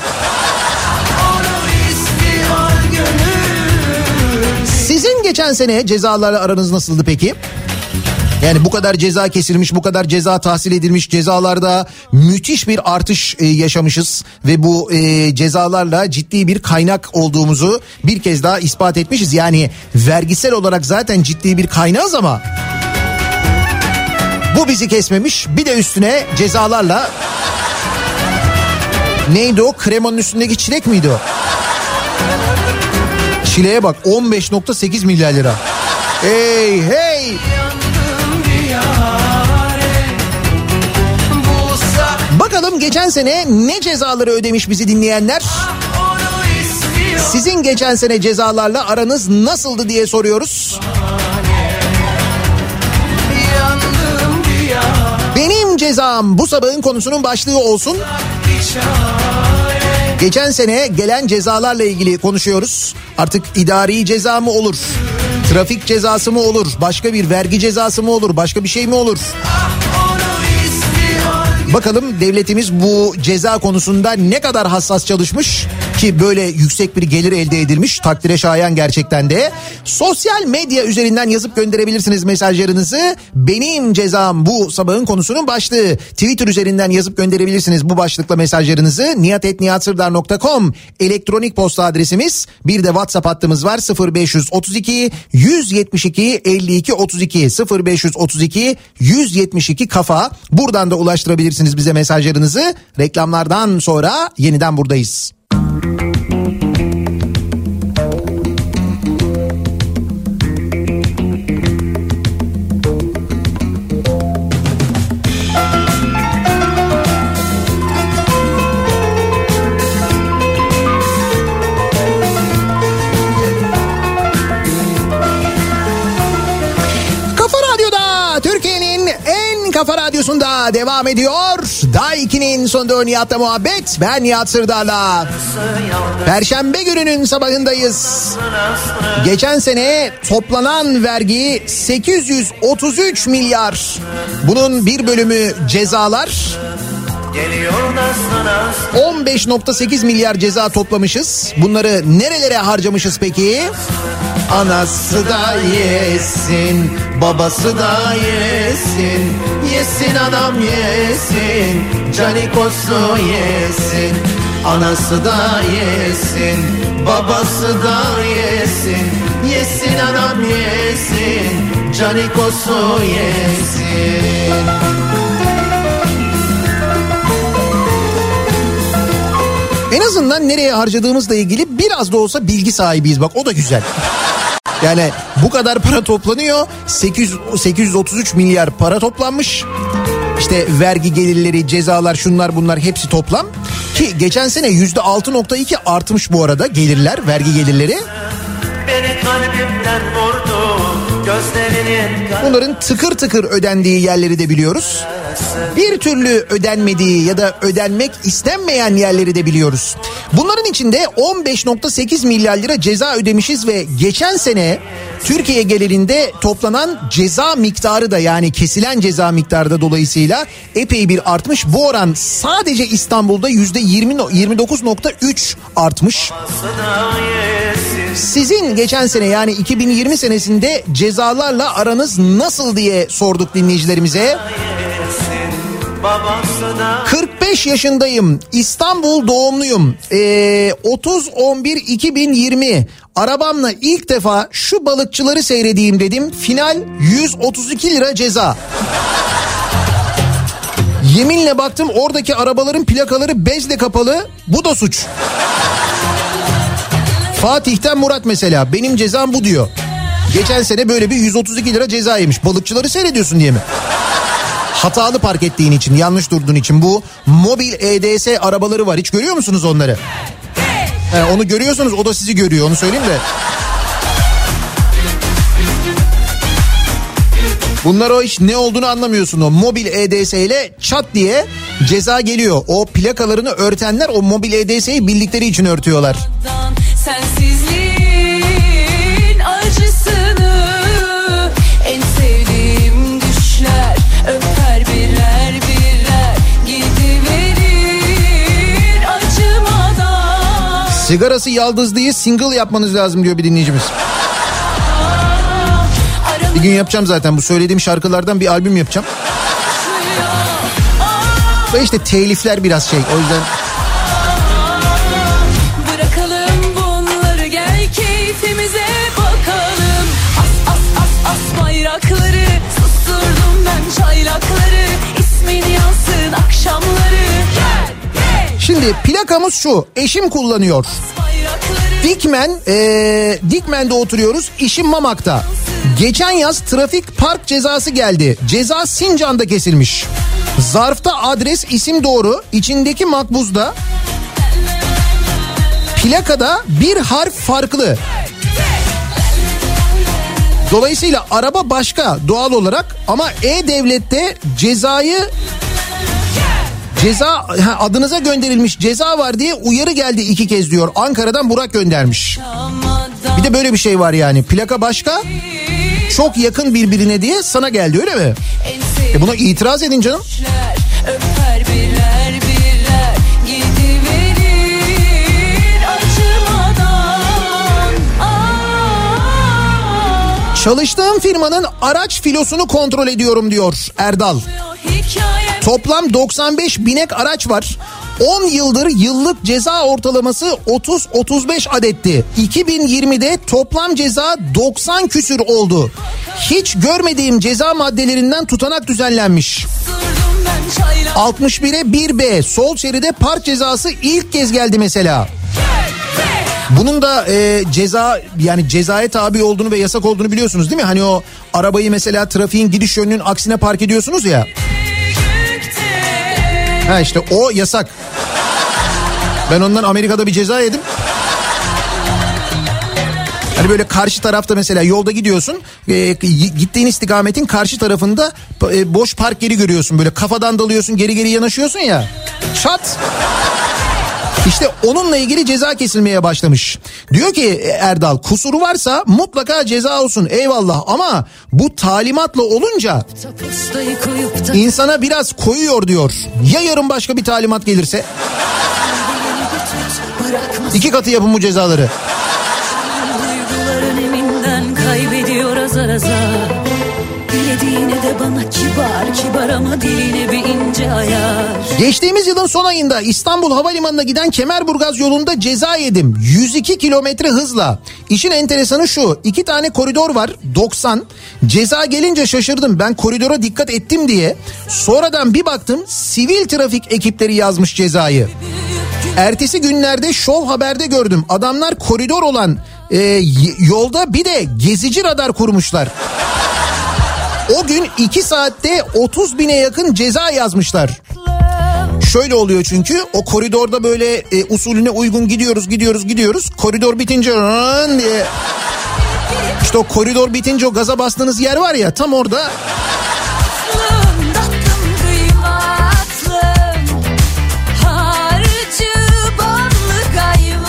Sizin geçen sene cezalarla aranız nasıldı peki? Yani bu kadar ceza kesilmiş, bu kadar ceza tahsil edilmiş cezalarda müthiş bir artış e, yaşamışız ve bu e, cezalarla ciddi bir kaynak olduğumuzu bir kez daha ispat etmişiz. Yani vergisel olarak zaten ciddi bir kaynağız ama bu bizi kesmemiş. Bir de üstüne cezalarla neydi o? Kremanın üstündeki çilek miydi o? Çileğe bak 15.8 milyar lira. Hey hey. Bakalım geçen sene ne cezaları ödemiş bizi dinleyenler? Sizin geçen sene cezalarla aranız nasıldı diye soruyoruz. Benim cezam bu sabahın konusunun başlığı olsun. Geçen sene gelen cezalarla ilgili konuşuyoruz. Artık idari ceza mı olur? Trafik cezası mı olur? Başka bir vergi cezası mı olur? Başka bir şey mi olur? İstiyor Bakalım devletimiz bu ceza konusunda ne kadar hassas çalışmış ki böyle yüksek bir gelir elde edilmiş takdire şayan gerçekten de. Sosyal medya üzerinden yazıp gönderebilirsiniz mesajlarınızı. Benim cezam bu sabahın konusunun başlığı. Twitter üzerinden yazıp gönderebilirsiniz bu başlıkla mesajlarınızı. niyatetniyatsırdar.com elektronik posta adresimiz. Bir de WhatsApp hattımız var 0532 172 52 32 0532 172 kafa. Buradan da ulaştırabilirsiniz bize mesajlarınızı. Reklamlardan sonra yeniden buradayız. Kafa kafa radyosunda devam ediyor. Day 2'nin sonunda Nihat'la muhabbet. Ben Nihat Sırdar'la. Perşembe gününün sabahındayız. Geçen sene toplanan vergi 833 milyar. Bunun bir bölümü cezalar. Geliyor da sana 15.8 milyar ceza toplamışız. Bunları nerelere harcamışız peki? Anası da yesin, babası da yesin. Yesin adam yesin, canikosu yesin. Anası da yesin, babası da yesin. Yesin adam yesin, canikosu yesin. En azından nereye harcadığımızla ilgili biraz da olsa bilgi sahibiyiz bak o da güzel. Yani bu kadar para toplanıyor. 800, 833 milyar para toplanmış. İşte vergi gelirleri, cezalar, şunlar bunlar hepsi toplam. Ki geçen sene %6.2 artmış bu arada gelirler, vergi gelirleri. Vurdu Bunların tıkır tıkır ödendiği yerleri de biliyoruz. Bir türlü ödenmediği ya da ödenmek istenmeyen yerleri de biliyoruz. Bunların içinde 15.8 milyar lira ceza ödemişiz ve geçen sene Türkiye gelirinde toplanan ceza miktarı da yani kesilen ceza miktarı da dolayısıyla epey bir artmış. Bu oran sadece İstanbul'da %20 29.3 artmış. da yesin Sizin geçen sene yani 2020 senesinde cezalarla aranız nasıl diye sorduk dinleyicilerimize. Yesin Babası da 45 yaşındayım. İstanbul doğumluyum. Ee, 30-11-2020 arabamla ilk defa şu balıkçıları seyredeyim dedim. Final 132 lira ceza. Yeminle baktım oradaki arabaların plakaları bezle kapalı. Bu da suç. Fatih'ten Murat mesela benim cezam bu diyor. Geçen sene böyle bir 132 lira ceza yemiş. Balıkçıları seyrediyorsun diye mi? Hatalı park ettiğin için, yanlış durduğun için bu mobil EDS arabaları var. Hiç görüyor musunuz onları? He, onu görüyorsunuz o da sizi görüyor onu söyleyeyim de. Bunlar o iş ne olduğunu anlamıyorsun o mobil EDS ile çat diye ceza geliyor. O plakalarını örtenler o mobil EDS'yi bildikleri için örtüyorlar. Sensizliğin Sigarası yaldızlıyı single yapmanız lazım diyor bir dinleyicimiz. Bir gün yapacağım zaten bu söylediğim şarkılardan bir albüm yapacağım. Ve işte telifler biraz şey o yüzden Şimdi plakamız şu eşim kullanıyor. Dikmen, ee, Dikmen'de oturuyoruz. İşim Mamak'ta. Geçen yaz trafik park cezası geldi. Ceza Sincan'da kesilmiş. Zarfta adres isim doğru. İçindeki makbuzda plakada bir harf farklı. Dolayısıyla araba başka doğal olarak ama E-Devlet'te cezayı ceza adınıza gönderilmiş ceza var diye uyarı geldi iki kez diyor. Ankara'dan Burak göndermiş. Bir de böyle bir şey var yani plaka başka çok yakın birbirine diye sana geldi öyle mi? E buna itiraz edin canım. Çalıştığım firmanın araç filosunu kontrol ediyorum diyor Erdal. hikayem Toplam 95 binek araç var. 10 yıldır yıllık ceza ortalaması 30-35 adetti. 2020'de toplam ceza 90 küsür oldu. Hiç görmediğim ceza maddelerinden tutanak düzenlenmiş. Sırdım ben çayla 61'e 1B sol şeride park cezası ilk kez geldi mesela. Bunun da e, ceza yani cezaya tabi olduğunu ve yasak olduğunu biliyorsunuz değil mi? Hani o arabayı mesela trafiğin gidiş yönünün aksine park ediyorsunuz ya. Ha işte o yasak. Ben ondan Amerika'da bir ceza yedim. Hani böyle karşı tarafta mesela yolda gidiyorsun e, gittiğin istikametin karşı tarafında e, boş park yeri görüyorsun böyle kafadan dalıyorsun geri geri yanaşıyorsun ya çat işte onunla ilgili ceza kesilmeye başlamış. Diyor ki e, Erdal kusuru varsa mutlaka ceza olsun eyvallah ama bu talimatla olunca insana biraz koyuyor diyor. Ya yarın başka bir talimat gelirse iki katı yapın bu cezaları. Bana kibar kibar ama diline bir ince ayar Geçtiğimiz yılın son ayında İstanbul Havalimanı'na giden Kemerburgaz yolunda ceza yedim. 102 kilometre hızla. İşin enteresanı şu. iki tane koridor var 90. Ceza gelince şaşırdım. Ben koridora dikkat ettim diye. Sonradan bir baktım sivil trafik ekipleri yazmış cezayı. Ertesi günlerde Show Haber'de gördüm. Adamlar koridor olan e, yolda bir de gezici radar kurmuşlar. O gün 2 saatte 30 bine yakın ceza yazmışlar. Şöyle oluyor çünkü o koridorda böyle e, usulüne uygun gidiyoruz gidiyoruz gidiyoruz. Koridor bitince diye işte o koridor bitince o gaza bastığınız yer var ya tam orada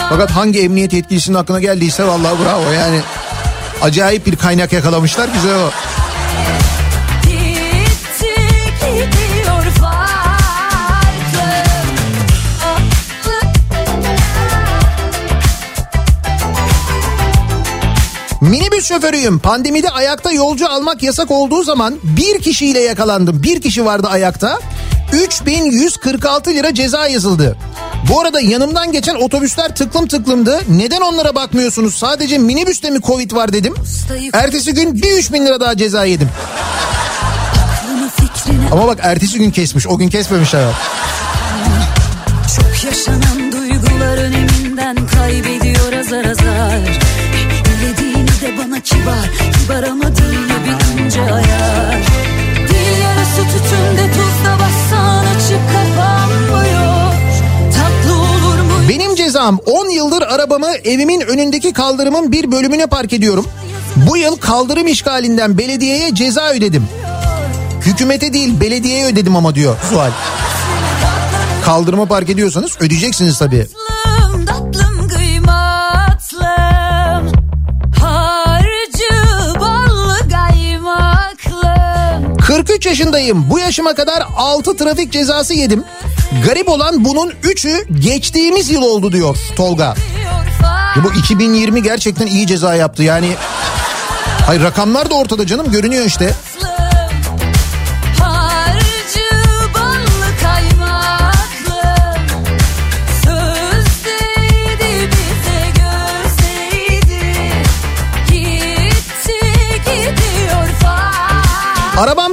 fakat hangi emniyet yetkilisinin aklına geldiyse vallahi bravo yani acayip bir kaynak yakalamışlar güzel o. Minibüs şoförüyüm. Pandemide ayakta yolcu almak yasak olduğu zaman bir kişiyle yakalandım. Bir kişi vardı ayakta. 3146 lira ceza yazıldı. Bu arada yanımdan geçen otobüsler tıklım tıklımdı. Neden onlara bakmıyorsunuz? Sadece minibüste mi Covid var dedim. Ertesi gün bir 3000 lira daha ceza yedim. Ama bak ertesi gün kesmiş. O gün kesmemişler. Çok yaşanan duyguların eminden kaybediyor azar azar de bana kibar, kibar ama dille bir ince ayar Dil yarısı tütünde tuzla bassan açık kapanmıyor Tatlı olur mu? Benim cezam 10 yıldır arabamı evimin önündeki kaldırımın bir bölümüne park ediyorum. Bu yıl kaldırım işgalinden belediyeye ceza ödedim. Hükümete değil belediyeye ödedim ama diyor Sual. Kaldırıma park ediyorsanız ödeyeceksiniz tabii. Tatlım, tatlım, 43 yaşındayım. Bu yaşıma kadar 6 trafik cezası yedim. Garip olan bunun 3'ü geçtiğimiz yıl oldu diyor Tolga. Ya bu 2020 gerçekten iyi ceza yaptı yani. Hayır rakamlar da ortada canım görünüyor işte.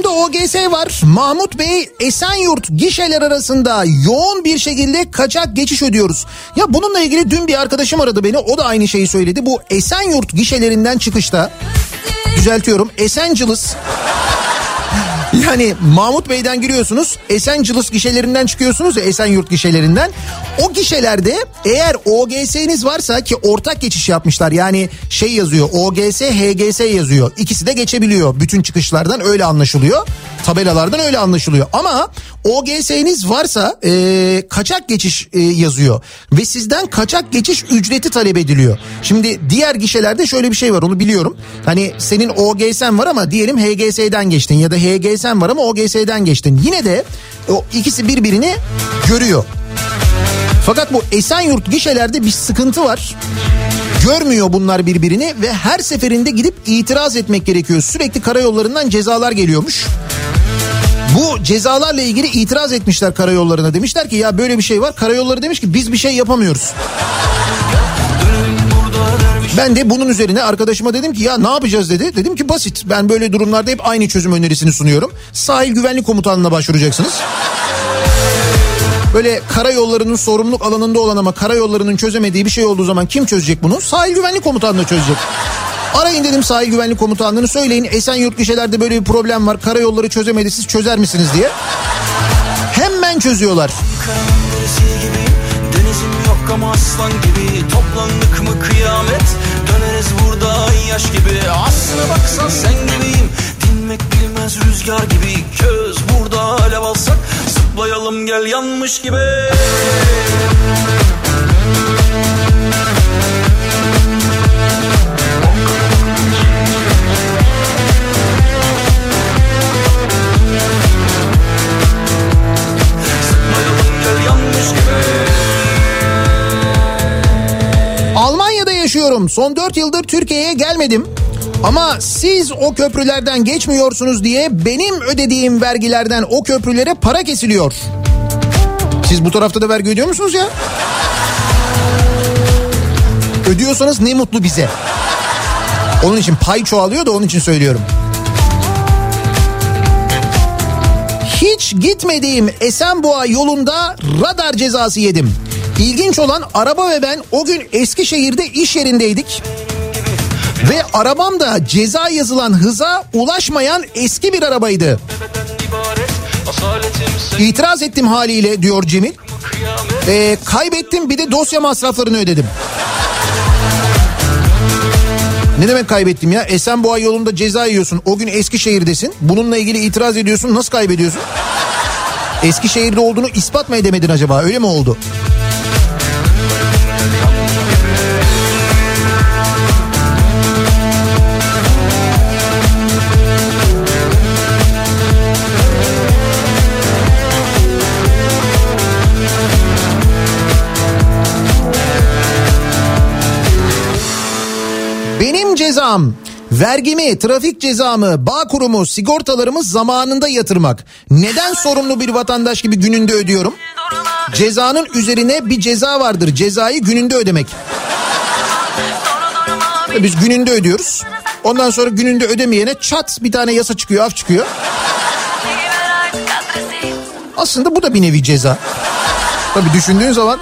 farklım OGS var. Mahmut Bey Esenyurt gişeler arasında yoğun bir şekilde kaçak geçiş ödüyoruz. Ya bununla ilgili dün bir arkadaşım aradı beni. O da aynı şeyi söyledi. Bu Esenyurt gişelerinden çıkışta düzeltiyorum. Esenciles Yani Mahmut Bey'den giriyorsunuz. Esenciles gişelerinden çıkıyorsunuz ya Esenyurt gişelerinden. O gişelerde eğer OGS'niz varsa ki ortak geçiş yapmışlar. Yani şey yazıyor OGS HGS yazıyor. İkisi de geçebiliyor. Bütün çıkışlardan öyle anlaşılıyor. Tabelalardan öyle anlaşılıyor. Ama OGS'niz varsa e, kaçak geçiş e, yazıyor. Ve sizden kaçak geçiş ücreti talep ediliyor. Şimdi diğer gişelerde şöyle bir şey var onu biliyorum. Hani senin OGS'n var ama diyelim HGS'den geçtin ya da HGS'n var ama OGS'den geçtin. Yine de o ikisi birbirini görüyor. Fakat bu Esenyurt gişelerde bir sıkıntı var. Görmüyor bunlar birbirini ve her seferinde gidip itiraz etmek gerekiyor. Sürekli karayollarından cezalar geliyormuş. Bu cezalarla ilgili itiraz etmişler karayollarına. Demişler ki ya böyle bir şey var. Karayolları demiş ki biz bir şey yapamıyoruz. Ben de bunun üzerine arkadaşıma dedim ki ya ne yapacağız dedi. Dedim ki basit ben böyle durumlarda hep aynı çözüm önerisini sunuyorum. Sahil Güvenlik Komutanlığı'na başvuracaksınız. Böyle karayollarının sorumluluk alanında olan ama karayollarının çözemediği bir şey olduğu zaman kim çözecek bunu? Sahil Güvenlik Komutanlığı çözecek. Arayın dedim sahil güvenlik komutanlığını söyleyin Esenyurt gişelerde böyle bir problem var karayolları çözemedi siz çözer misiniz diye. Hemen çözüyorlar. Denizim yok ama aslan gibi Toplandık mı kıyamet? Döneriz burada yaş gibi. Aslına baksan sen gibiyim. Dinmek bilmez rüzgar gibi. Köz burada alev alsak Zıplayalım gel yanmış gibi. Zıplayalım gel yanmış gibi yaşıyorum. Son 4 yıldır Türkiye'ye gelmedim. Ama siz o köprülerden geçmiyorsunuz diye benim ödediğim vergilerden o köprülere para kesiliyor. Siz bu tarafta da vergi ödüyor musunuz ya? Ödüyorsanız ne mutlu bize. Onun için pay çoğalıyor da onun için söylüyorum. Hiç gitmediğim Esenboğa yolunda radar cezası yedim. İlginç olan araba ve ben o gün Eskişehir'de iş yerindeydik. Ve arabam da ceza yazılan hıza ulaşmayan eski bir arabaydı. İtiraz ettim haliyle diyor Cemil. Ee, kaybettim bir de dosya masraflarını ödedim. Ne demek kaybettim ya? Esenboğa yolunda ceza yiyorsun. O gün Eskişehir'desin. Bununla ilgili itiraz ediyorsun. Nasıl kaybediyorsun? Eskişehir'de olduğunu ispat mı edemedin acaba? Öyle mi oldu? Cezam vergimi, trafik cezamı, bağ kurumu, sigortalarımı zamanında yatırmak. Neden sorumlu bir vatandaş gibi gününde ödüyorum? Cezanın üzerine bir ceza vardır. Cezayı gününde ödemek. Biz gününde ödüyoruz. Ondan sonra gününde ödemeyene çat bir tane yasa çıkıyor, af çıkıyor. Aslında bu da bir nevi ceza. Tabii düşündüğün zaman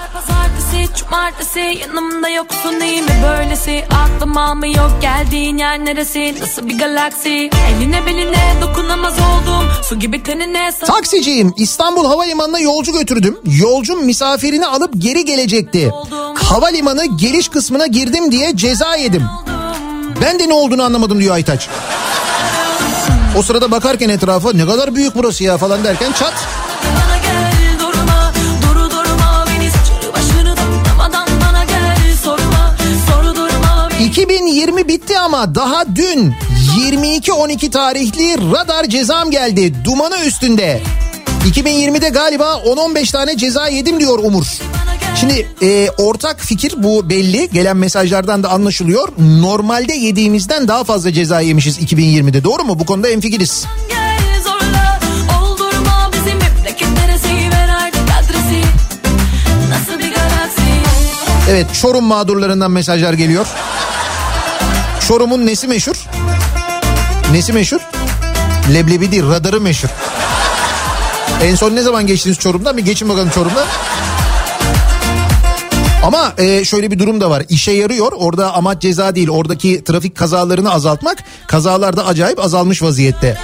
cumartesi yanımda yoksun iyi mi böylesi Aklım almıyor geldiğin yer neresi Nasıl bir galaksi Eline beline dokunamaz oldum Su gibi tenine Taksiciyim İstanbul Havalimanı'na yolcu götürdüm. Yolcum misafirini alıp geri gelecekti. Havalimanı geliş kısmına girdim diye ceza yedim. Ben de ne olduğunu anlamadım diyor Aytaç. O sırada bakarken etrafa ne kadar büyük burası ya falan derken çat. 2020 bitti ama daha dün 22-12 tarihli radar cezam geldi. Dumanı üstünde. 2020'de galiba 10-15 tane ceza yedim diyor Umur. Şimdi e, ortak fikir bu belli. Gelen mesajlardan da anlaşılıyor. Normalde yediğimizden daha fazla ceza yemişiz 2020'de. Doğru mu? Bu konuda galaksi Evet Çorum mağdurlarından mesajlar geliyor. Çorum'un nesi meşhur? Nesi meşhur? Leblebi değil radarı meşhur. En son ne zaman geçtiniz Çorum'dan? Bir geçin bakalım Çorum'dan. Ama e, şöyle bir durum da var. İşe yarıyor. Orada amaç ceza değil. Oradaki trafik kazalarını azaltmak. Kazalar da acayip azalmış vaziyette.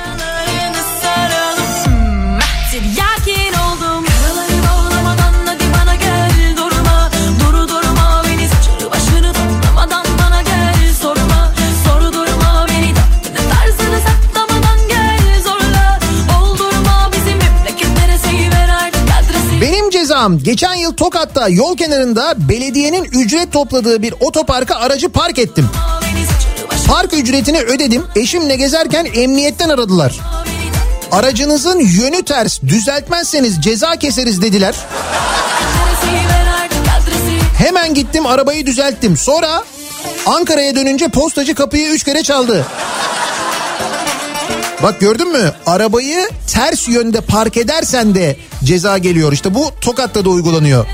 Hocam geçen yıl Tokat'ta yol kenarında belediyenin ücret topladığı bir otoparka aracı park ettim. Park ücretini ödedim. Eşimle gezerken emniyetten aradılar. Aracınızın yönü ters düzeltmezseniz ceza keseriz dediler. Hemen gittim arabayı düzelttim. Sonra Ankara'ya dönünce postacı kapıyı üç kere çaldı. Bak gördün mü? Arabayı ters yönde park edersen de ceza geliyor. İşte bu Tokat'ta da uygulanıyor.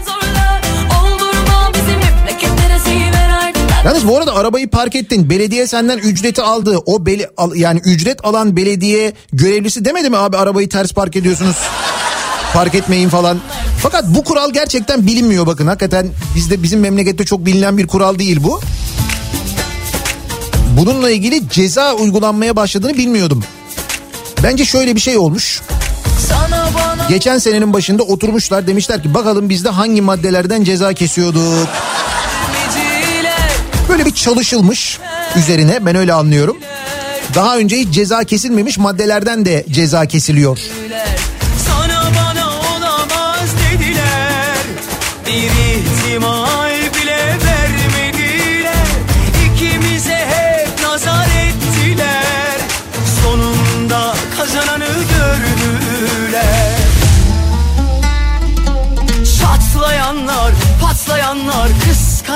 Yalnız bu arada arabayı park ettin. Belediye senden ücreti aldı. O beli, al- yani ücret alan belediye görevlisi demedi mi abi arabayı ters park ediyorsunuz? Park etmeyin falan. Fakat bu kural gerçekten bilinmiyor bakın. Hakikaten bizde bizim memlekette çok bilinen bir kural değil bu. Bununla ilgili ceza uygulanmaya başladığını bilmiyordum. Bence şöyle bir şey olmuş. Geçen senenin başında oturmuşlar demişler ki bakalım bizde hangi maddelerden ceza kesiyorduk. Böyle bir çalışılmış üzerine ben öyle anlıyorum. Daha önce hiç ceza kesilmemiş maddelerden de ceza kesiliyor.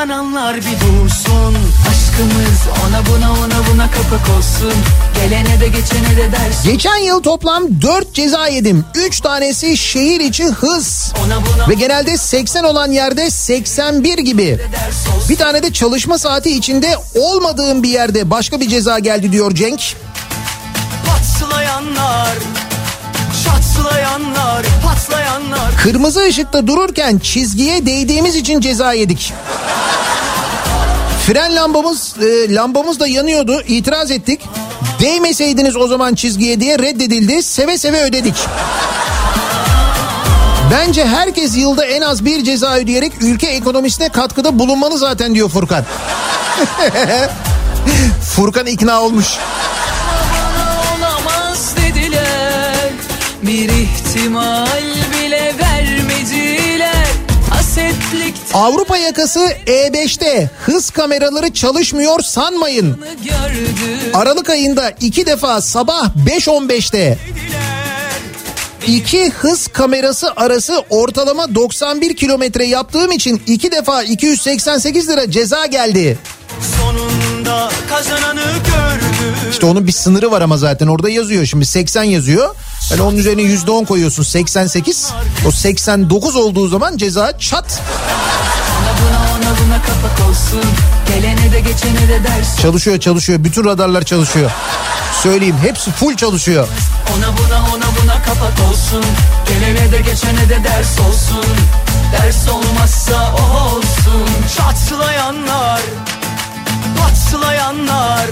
Kıskananlar bir dursun Aşkımız ona buna ona buna kapak olsun Gelene de geçene de dersin Geçen yıl toplam 4 ceza yedim. 3 tanesi şehir içi hız. Ve genelde 80 olan yerde 81 gibi. Bir tane de çalışma saati içinde olmadığım bir yerde başka bir ceza geldi diyor Cenk. Patlayanlar Kırmızı ışıkta dururken çizgiye değdiğimiz için ceza yedik. Fren lambamız e, lambamız da yanıyordu. İtiraz ettik. Değmeseydiniz o zaman çizgiye diye reddedildi. Seve seve ödedik. Bence herkes yılda en az bir ceza ödeyerek ülke ekonomisine katkıda bulunmalı zaten diyor Furkan. Furkan ikna olmuş. İhtimal bile vermediler Hasetlik Avrupa yakası E5'te hız kameraları çalışmıyor sanmayın. Aralık ayında iki defa sabah 5.15'te iki hız kamerası arası ortalama 91 kilometre yaptığım için iki defa 288 lira ceza geldi. Sonunda kazananı gördü İşte onun bir sınırı var ama zaten orada yazıyor. Şimdi 80 yazıyor. Yani onun üzerine %10 koyuyorsun 88. O 89 olduğu zaman ceza çat çalışıyor çalışıyor. Bütün radarlar çalışıyor. Söyleyeyim hepsi full çalışıyor. Ona buna ona buna kapak olsun Gelene de geçene de ders olsun Ders olmazsa o olsun Çatlayanlar Patlayanlar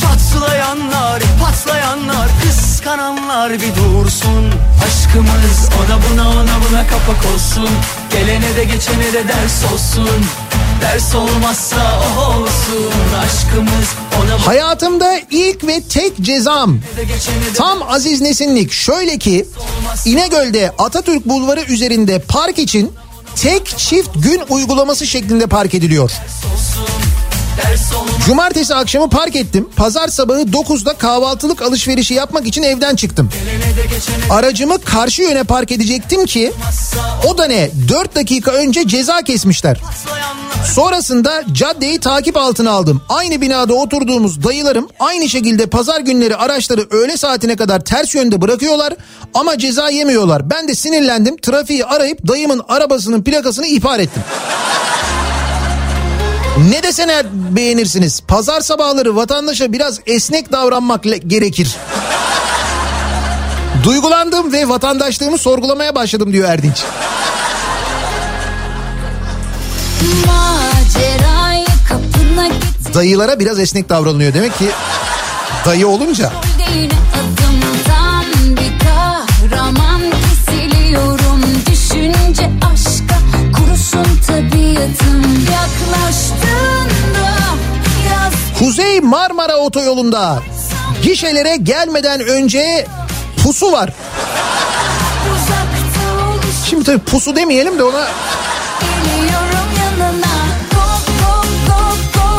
Çatlayanlar Patlayanlar Kıskananlar bir dursun. Aşkımız ona buna ona buna kapak olsun. Gelene de geçene de ders olsun. Ders olmazsa o olsun. Aşkımız ona Hayatımda ilk ve tek cezam. Tam Aziz Nesinlik. Şöyle ki İnegöl'de Atatürk Bulvarı üzerinde park için tek çift gün uygulaması şeklinde park ediliyor. ders olmaz Cumartesi akşamı park ettim. Pazar sabahı 9'da kahvaltılık alışverişi yapmak için evden çıktım. Aracımı karşı yöne park edecektim ki o da ne 4 dakika önce ceza kesmişler. Sonrasında caddeyi takip altına aldım. Aynı binada oturduğumuz dayılarım aynı şekilde pazar günleri araçları öğle saatine kadar ters yönde bırakıyorlar ama ceza yemiyorlar. Ben de sinirlendim. Trafiği arayıp dayımın arabasının plakasını ihbar ettim. Ne deseler beğenirsiniz. Pazar sabahları vatandaşa biraz esnek davranmak gerekir. Duygulandım ve vatandaşlığımı sorgulamaya başladım diyor Erdinç. Dayılara biraz esnek davranılıyor. Demek ki dayı olunca. Kurusun tabiatım Yaklaştığında yaz Kuzey Marmara Otoyolu'nda gişelere gelmeden önce pusu var. Şimdi tabii pusu demeyelim de ona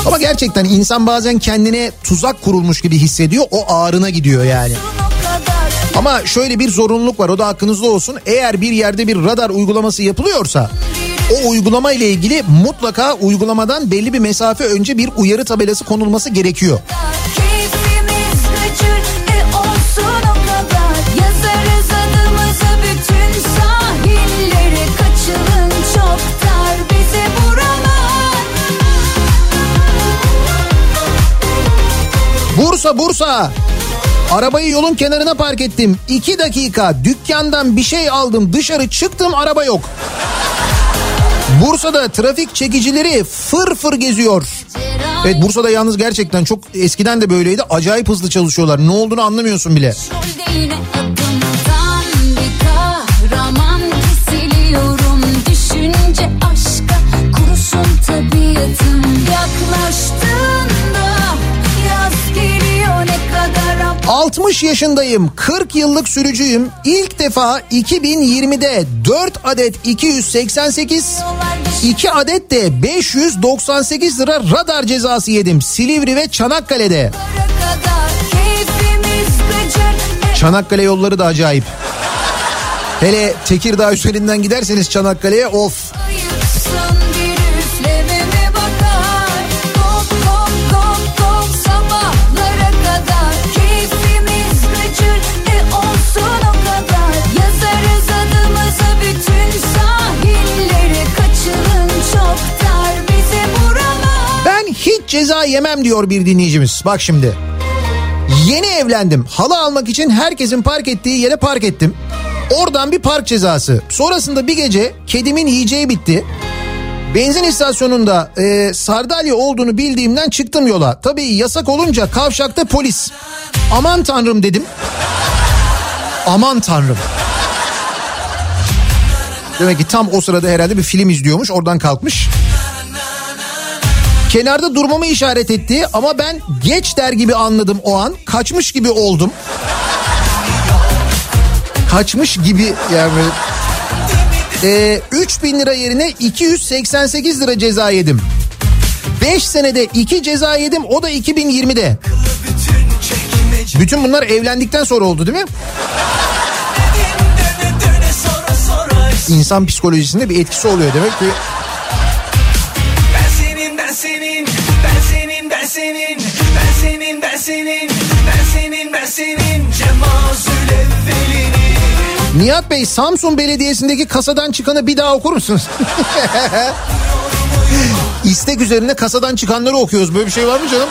ama gerçekten insan bazen kendine tuzak kurulmuş gibi hissediyor. O ağrına gidiyor yani. Ama şöyle bir zorunluluk var o da aklınızda olsun. Eğer bir yerde bir radar uygulaması yapılıyorsa o uygulama ile ilgili mutlaka uygulamadan belli bir mesafe önce bir uyarı tabelası konulması gerekiyor. Bursa Bursa. Arabayı yolun kenarına park ettim. İki dakika dükkandan bir şey aldım dışarı çıktım araba yok. Bursa'da trafik çekicileri fır fır geziyor. Evet Bursa'da yalnız gerçekten çok eskiden de böyleydi. Acayip hızlı çalışıyorlar. Ne olduğunu anlamıyorsun bile. Düşünce 60 yaşındayım. 40 yıllık sürücüyüm. İlk defa 2020'de 4 adet 288, 2 adet de 598 lira radar cezası yedim. Silivri ve Çanakkale'de. Çanakkale yolları da acayip. Hele Tekirdağ üzerinden giderseniz Çanakkale'ye of. Ayıpsın ceza yemem diyor bir dinleyicimiz. Bak şimdi. Yeni evlendim. Halı almak için herkesin park ettiği yere park ettim. Oradan bir park cezası. Sonrasında bir gece kedimin yiyeceği bitti. Benzin istasyonunda e, sardalya olduğunu bildiğimden çıktım yola. Tabii yasak olunca kavşakta polis. Aman tanrım dedim. Aman tanrım. Demek ki tam o sırada herhalde bir film izliyormuş oradan kalkmış. Kenarda durmamı işaret etti ama ben geç der gibi anladım o an. Kaçmış gibi oldum. Kaçmış gibi yani. Ee, 3000 lira yerine 288 lira ceza yedim. 5 senede 2 ceza yedim o da 2020'de. Bütün bunlar evlendikten sonra oldu değil mi? İnsan psikolojisinde bir etkisi oluyor demek ki. Nihat Bey Samsun Belediyesi'ndeki kasadan çıkanı bir daha okur musunuz? İstek üzerine kasadan çıkanları okuyoruz. Böyle bir şey var mı canım?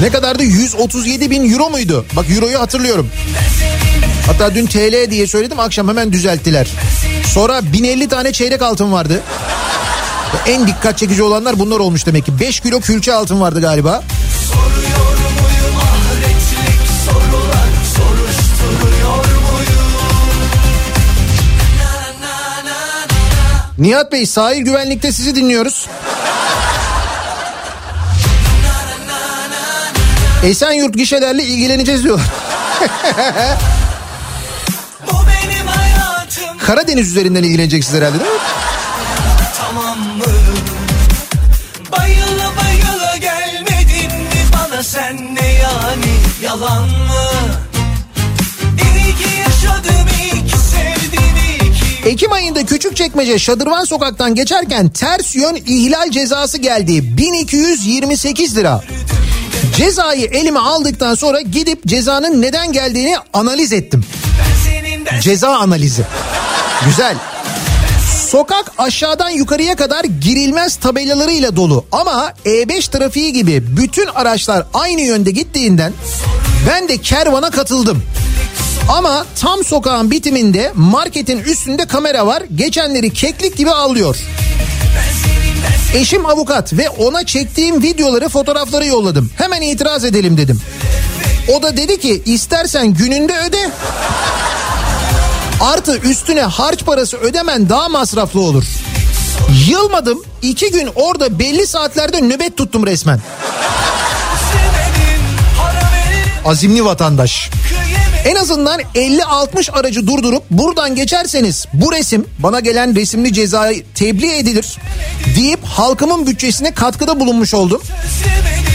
Ne kadardı? 137 bin euro muydu? Bak euroyu hatırlıyorum. Hatta dün TL diye söyledim akşam hemen düzelttiler. Sonra 1050 tane çeyrek altın vardı. En dikkat çekici olanlar bunlar olmuş demek ki. 5 kilo külçe altın vardı galiba. Nihat Bey sahil güvenlikte sizi dinliyoruz. Esenyurt gişelerle ilgileneceğiz hayatım. Karadeniz üzerinden ilgileneceksiniz herhalde değil mi? tamam mı? Bayıla bayıla gelmedin mi? Bana sen ne yani? Yalan Ekim ayında Küçükçekmece Şadırvan Sokak'tan geçerken ters yön ihlal cezası geldi. 1228 lira. Cezayı elime aldıktan sonra gidip cezanın neden geldiğini analiz ettim. Ceza analizi. Güzel. Sokak aşağıdan yukarıya kadar girilmez tabelalarıyla dolu ama E5 trafiği gibi bütün araçlar aynı yönde gittiğinden ben de kervana katıldım. Ama tam sokağın bitiminde marketin üstünde kamera var. Geçenleri keklik gibi avlıyor. Eşim avukat ve ona çektiğim videoları fotoğrafları yolladım. Hemen itiraz edelim dedim. O da dedi ki istersen gününde öde. Artı üstüne harç parası ödemen daha masraflı olur. Yılmadım. iki gün orada belli saatlerde nöbet tuttum resmen. Azimli vatandaş. En azından 50-60 aracı durdurup buradan geçerseniz bu resim bana gelen resimli cezayı tebliğ edilir deyip halkımın bütçesine katkıda bulunmuş oldum.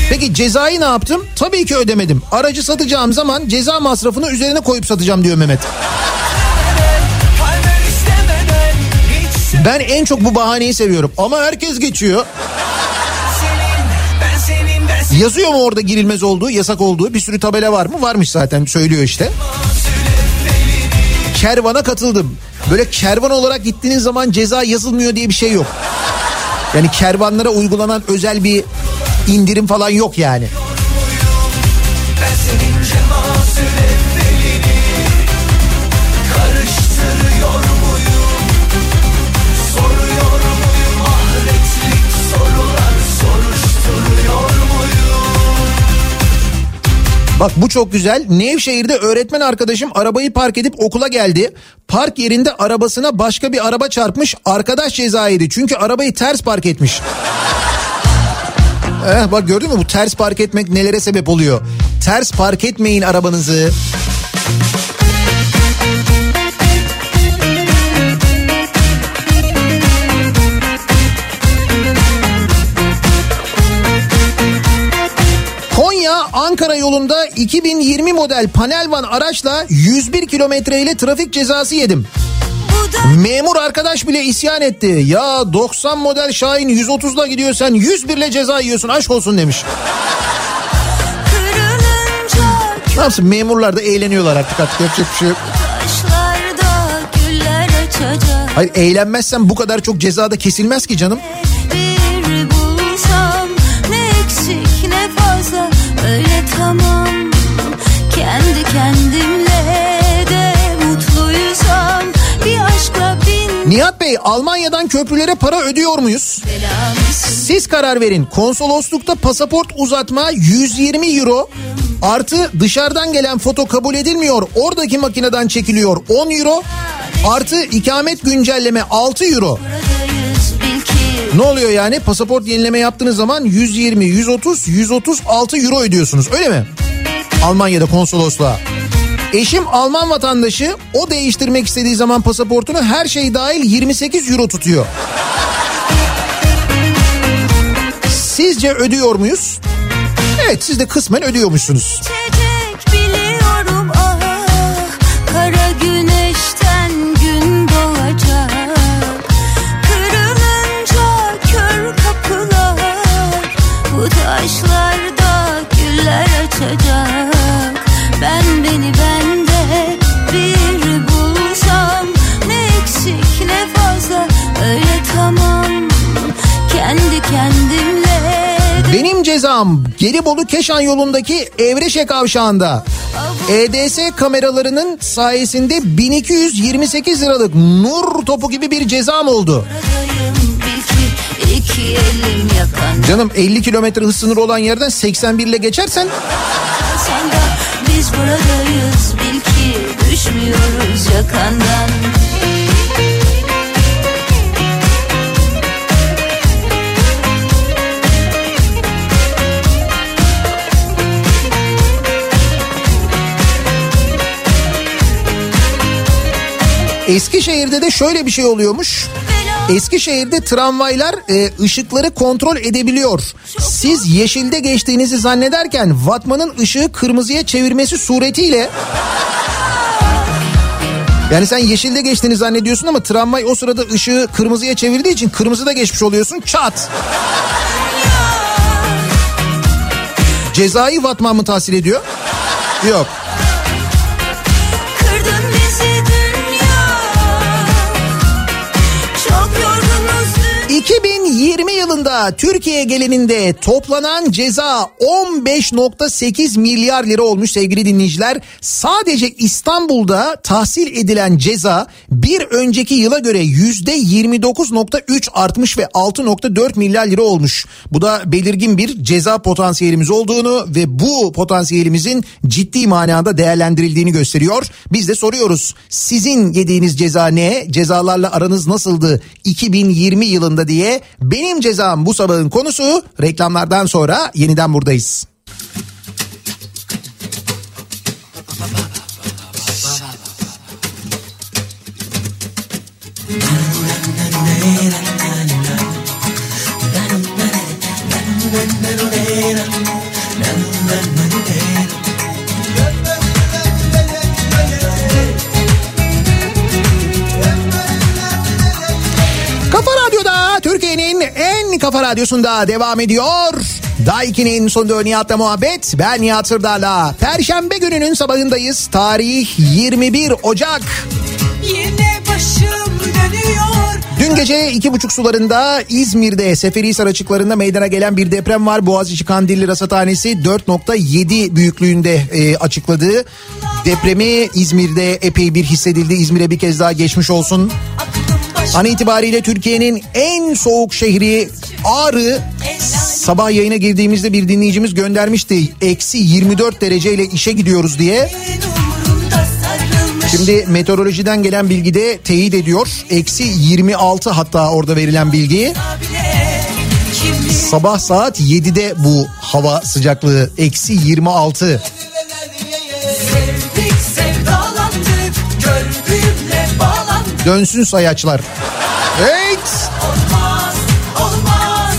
Peki cezayı ne yaptım? Tabii ki ödemedim. Aracı satacağım zaman ceza masrafını üzerine koyup satacağım diyor Mehmet. Ben en çok bu bahaneyi seviyorum ama herkes geçiyor. Yazıyor mu orada girilmez olduğu, yasak olduğu bir sürü tabela var mı? Varmış zaten söylüyor işte. Kervana katıldım. Böyle kervan olarak gittiğiniz zaman ceza yazılmıyor diye bir şey yok. Yani kervanlara uygulanan özel bir indirim falan yok yani. Bak bu çok güzel. Nevşehir'de öğretmen arkadaşım arabayı park edip okula geldi. Park yerinde arabasına başka bir araba çarpmış. Arkadaş ceza yedi. Çünkü arabayı ters park etmiş. Eh, bak gördün mü bu ters park etmek nelere sebep oluyor. Ters park etmeyin arabanızı. Ankara yolunda 2020 model panel van araçla 101 kilometre ile trafik cezası yedim. Memur arkadaş bile isyan etti. Ya 90 model Şahin 130'la gidiyor sen 101 ile ceza yiyorsun aşk olsun demiş. Ne yapsın memurlar da eğleniyorlar artık artık yapacak bir şey yok. Hayır eğlenmezsen bu kadar çok cezada kesilmez ki canım. Kendimle de mutluysam bir aşkla bin Nihat Bey Almanya'dan köprülere para ödüyor muyuz? Siz karar verin. Konsoloslukta pasaport uzatma 120 euro artı dışarıdan gelen foto kabul edilmiyor. Oradaki makineden çekiliyor 10 euro artı ikamet güncelleme 6 euro. Ne oluyor yani? Pasaport yenileme yaptığınız zaman 120, 130, 136 euro ödüyorsunuz öyle mi? Almanya'da konsolosluğa. Eşim Alman vatandaşı o değiştirmek istediği zaman pasaportunu her şey dahil 28 euro tutuyor. Sizce ödüyor muyuz? Evet siz de kısmen ödüyormuşsunuz. Cezam Gelibolu Keşan yolundaki Evreşe kavşağında. EDS kameralarının sayesinde 1228 liralık nur topu gibi bir cezam oldu. Canım 50 kilometre hız sınırı olan yerden 81 ile geçersen biz buradayız bil ki düşmüyoruz yakandan Eskişehir'de de şöyle bir şey oluyormuş. Eskişehir'de tramvaylar e, ışıkları kontrol edebiliyor. Siz yeşilde geçtiğinizi zannederken vatmanın ışığı kırmızıya çevirmesi suretiyle yani sen yeşilde geçtiğini zannediyorsun ama tramvay o sırada ışığı kırmızıya çevirdiği için kırmızıda geçmiş oluyorsun çat. Cezayı vatman mı tahsil ediyor? Yok. 2020 yılında Türkiye geleninde toplanan ceza 15.8 milyar lira olmuş sevgili dinleyiciler. Sadece İstanbul'da tahsil edilen ceza bir önceki yıla göre %29.3 artmış ve 6.4 milyar lira olmuş. Bu da belirgin bir ceza potansiyelimiz olduğunu ve bu potansiyelimizin ciddi manada değerlendirildiğini gösteriyor. Biz de soruyoruz sizin yediğiniz ceza ne? Cezalarla aranız nasıldı 2020 yılında diye. Benim cezam bu sabahın konusu reklamlardan sonra yeniden buradayız. Yeah. Kafa radyosunda devam ediyor. Daiki'nin sonunda Nihat'la muhabbet. Ben Nihat Sırdar'la. Perşembe gününün sabahındayız. Tarih 21 Ocak. Yine başım dönüyor Dün gece iki buçuk sularında İzmir'de Seferihisar açıklarında meydana gelen bir deprem var. Boğaziçi Kandilli Rasathanesi 4.7 büyüklüğünde e, açıkladığı depremi İzmir'de epey bir hissedildi. İzmir'e bir kez daha geçmiş olsun. An itibariyle Türkiye'nin en soğuk şehri Ağrı sabah yayına girdiğimizde bir dinleyicimiz göndermişti. Eksi 24 dereceyle işe gidiyoruz diye. Şimdi meteorolojiden gelen bilgi de teyit ediyor. Eksi 26 hatta orada verilen bilgi. bile Kimi Sabah saat 7'de bu hava sıcaklığı eksi 26. Dönsün sayaçlar. Evet. Olmaz olmaz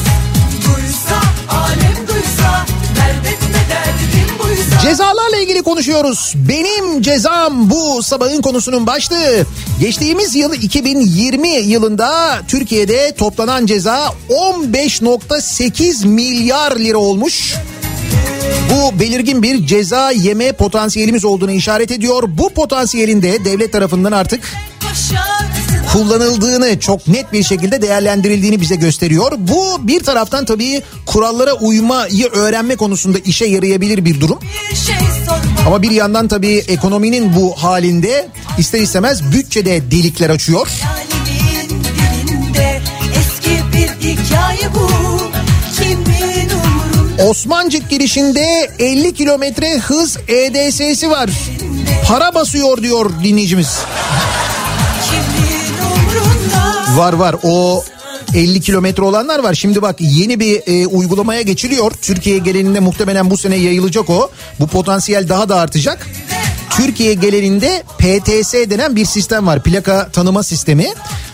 Duysa alem duysa Dert etme derdim buysa Cezalarla ilgili konuşuyoruz. Benim cezam bu sabahın konusunun başlığı. Geçtiğimiz yıl 2020 yılında Türkiye'de toplanan ceza 15.8 milyar lira olmuş. Bu belirgin bir ceza yeme potansiyelimiz olduğunu işaret ediyor. Bu potansiyelin de devlet tarafından artık kullanıldığını çok net bir şekilde değerlendirildiğini bize gösteriyor. Bu bir taraftan tabii kurallara uymayı öğrenme konusunda işe yarayabilir bir durum. Ama bir yandan tabii ekonominin bu halinde ister istemez bütçede delikler açıyor. Osmancık girişinde 50 kilometre hız EDS'si var. Para basıyor diyor dinleyicimiz. Var var o 50 kilometre olanlar var. Şimdi bak yeni bir e, uygulamaya geçiliyor. Türkiye genelinde muhtemelen bu sene yayılacak o. Bu potansiyel daha da artacak. Türkiye genelinde PTS denen bir sistem var. Plaka tanıma sistemi.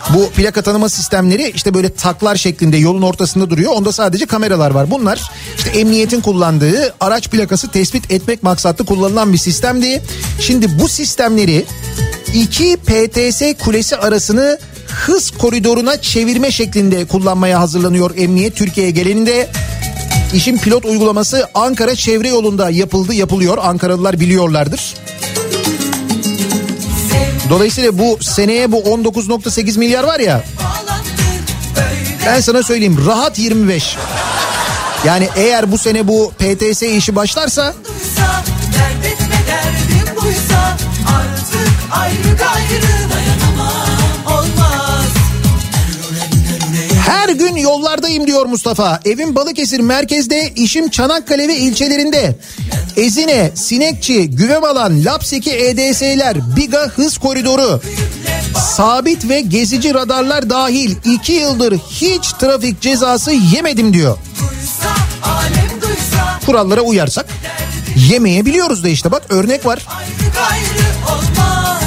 Bu plaka tanıma sistemleri işte böyle taklar şeklinde yolun ortasında duruyor. Onda sadece kameralar var. Bunlar işte emniyetin kullandığı araç plakası tespit etmek maksatlı kullanılan bir sistemdi. Şimdi bu sistemleri iki PTS kulesi arasını hız koridoruna çevirme şeklinde kullanmaya hazırlanıyor emniyet Türkiye geleninde. İşin pilot uygulaması Ankara çevre yolunda yapıldı yapılıyor. Ankaralılar biliyorlardır. Dolayısıyla bu seneye bu 19.8 milyar var ya ben sana söyleyeyim rahat 25. Yani eğer bu sene bu PTS işi başlarsa duysa Dert etme buysa Artık ayrı gayrı Her gün yollardayım diyor Mustafa. Evim Balıkesir merkezde, işim Çanakkale ve ilçelerinde. Ezine, Sinekçi, Güvebalan, Lapseki EDS'ler, Biga hız koridoru. Sabit ve gezici radarlar dahil 2 yıldır hiç trafik cezası yemedim diyor. Kurallara uyarsak yemeyebiliyoruz da işte bak örnek var. Ayrı gayrı olmaz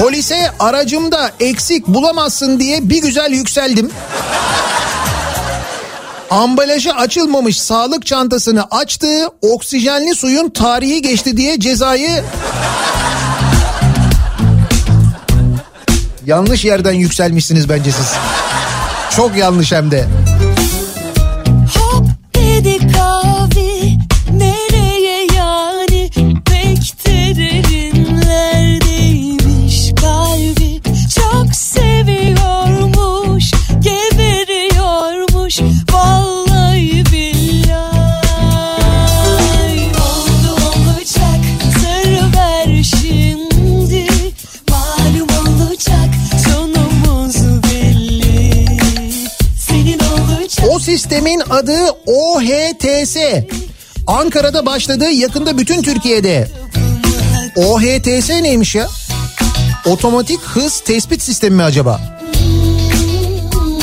Polise aracımda eksik bulamazsın diye bir güzel yükseldim. Ambalajı açılmamış sağlık çantasını açtı, oksijenli suyun tarihi geçti diye cezayı... Yanlış yerden yükselmişsiniz bence siz. Çok yanlış hem de. Sistemin adı OHTS. Ankara'da başladı, yakında bütün Türkiye'de. OHTS neymiş ya? Otomatik hız tespit sistemi mi acaba?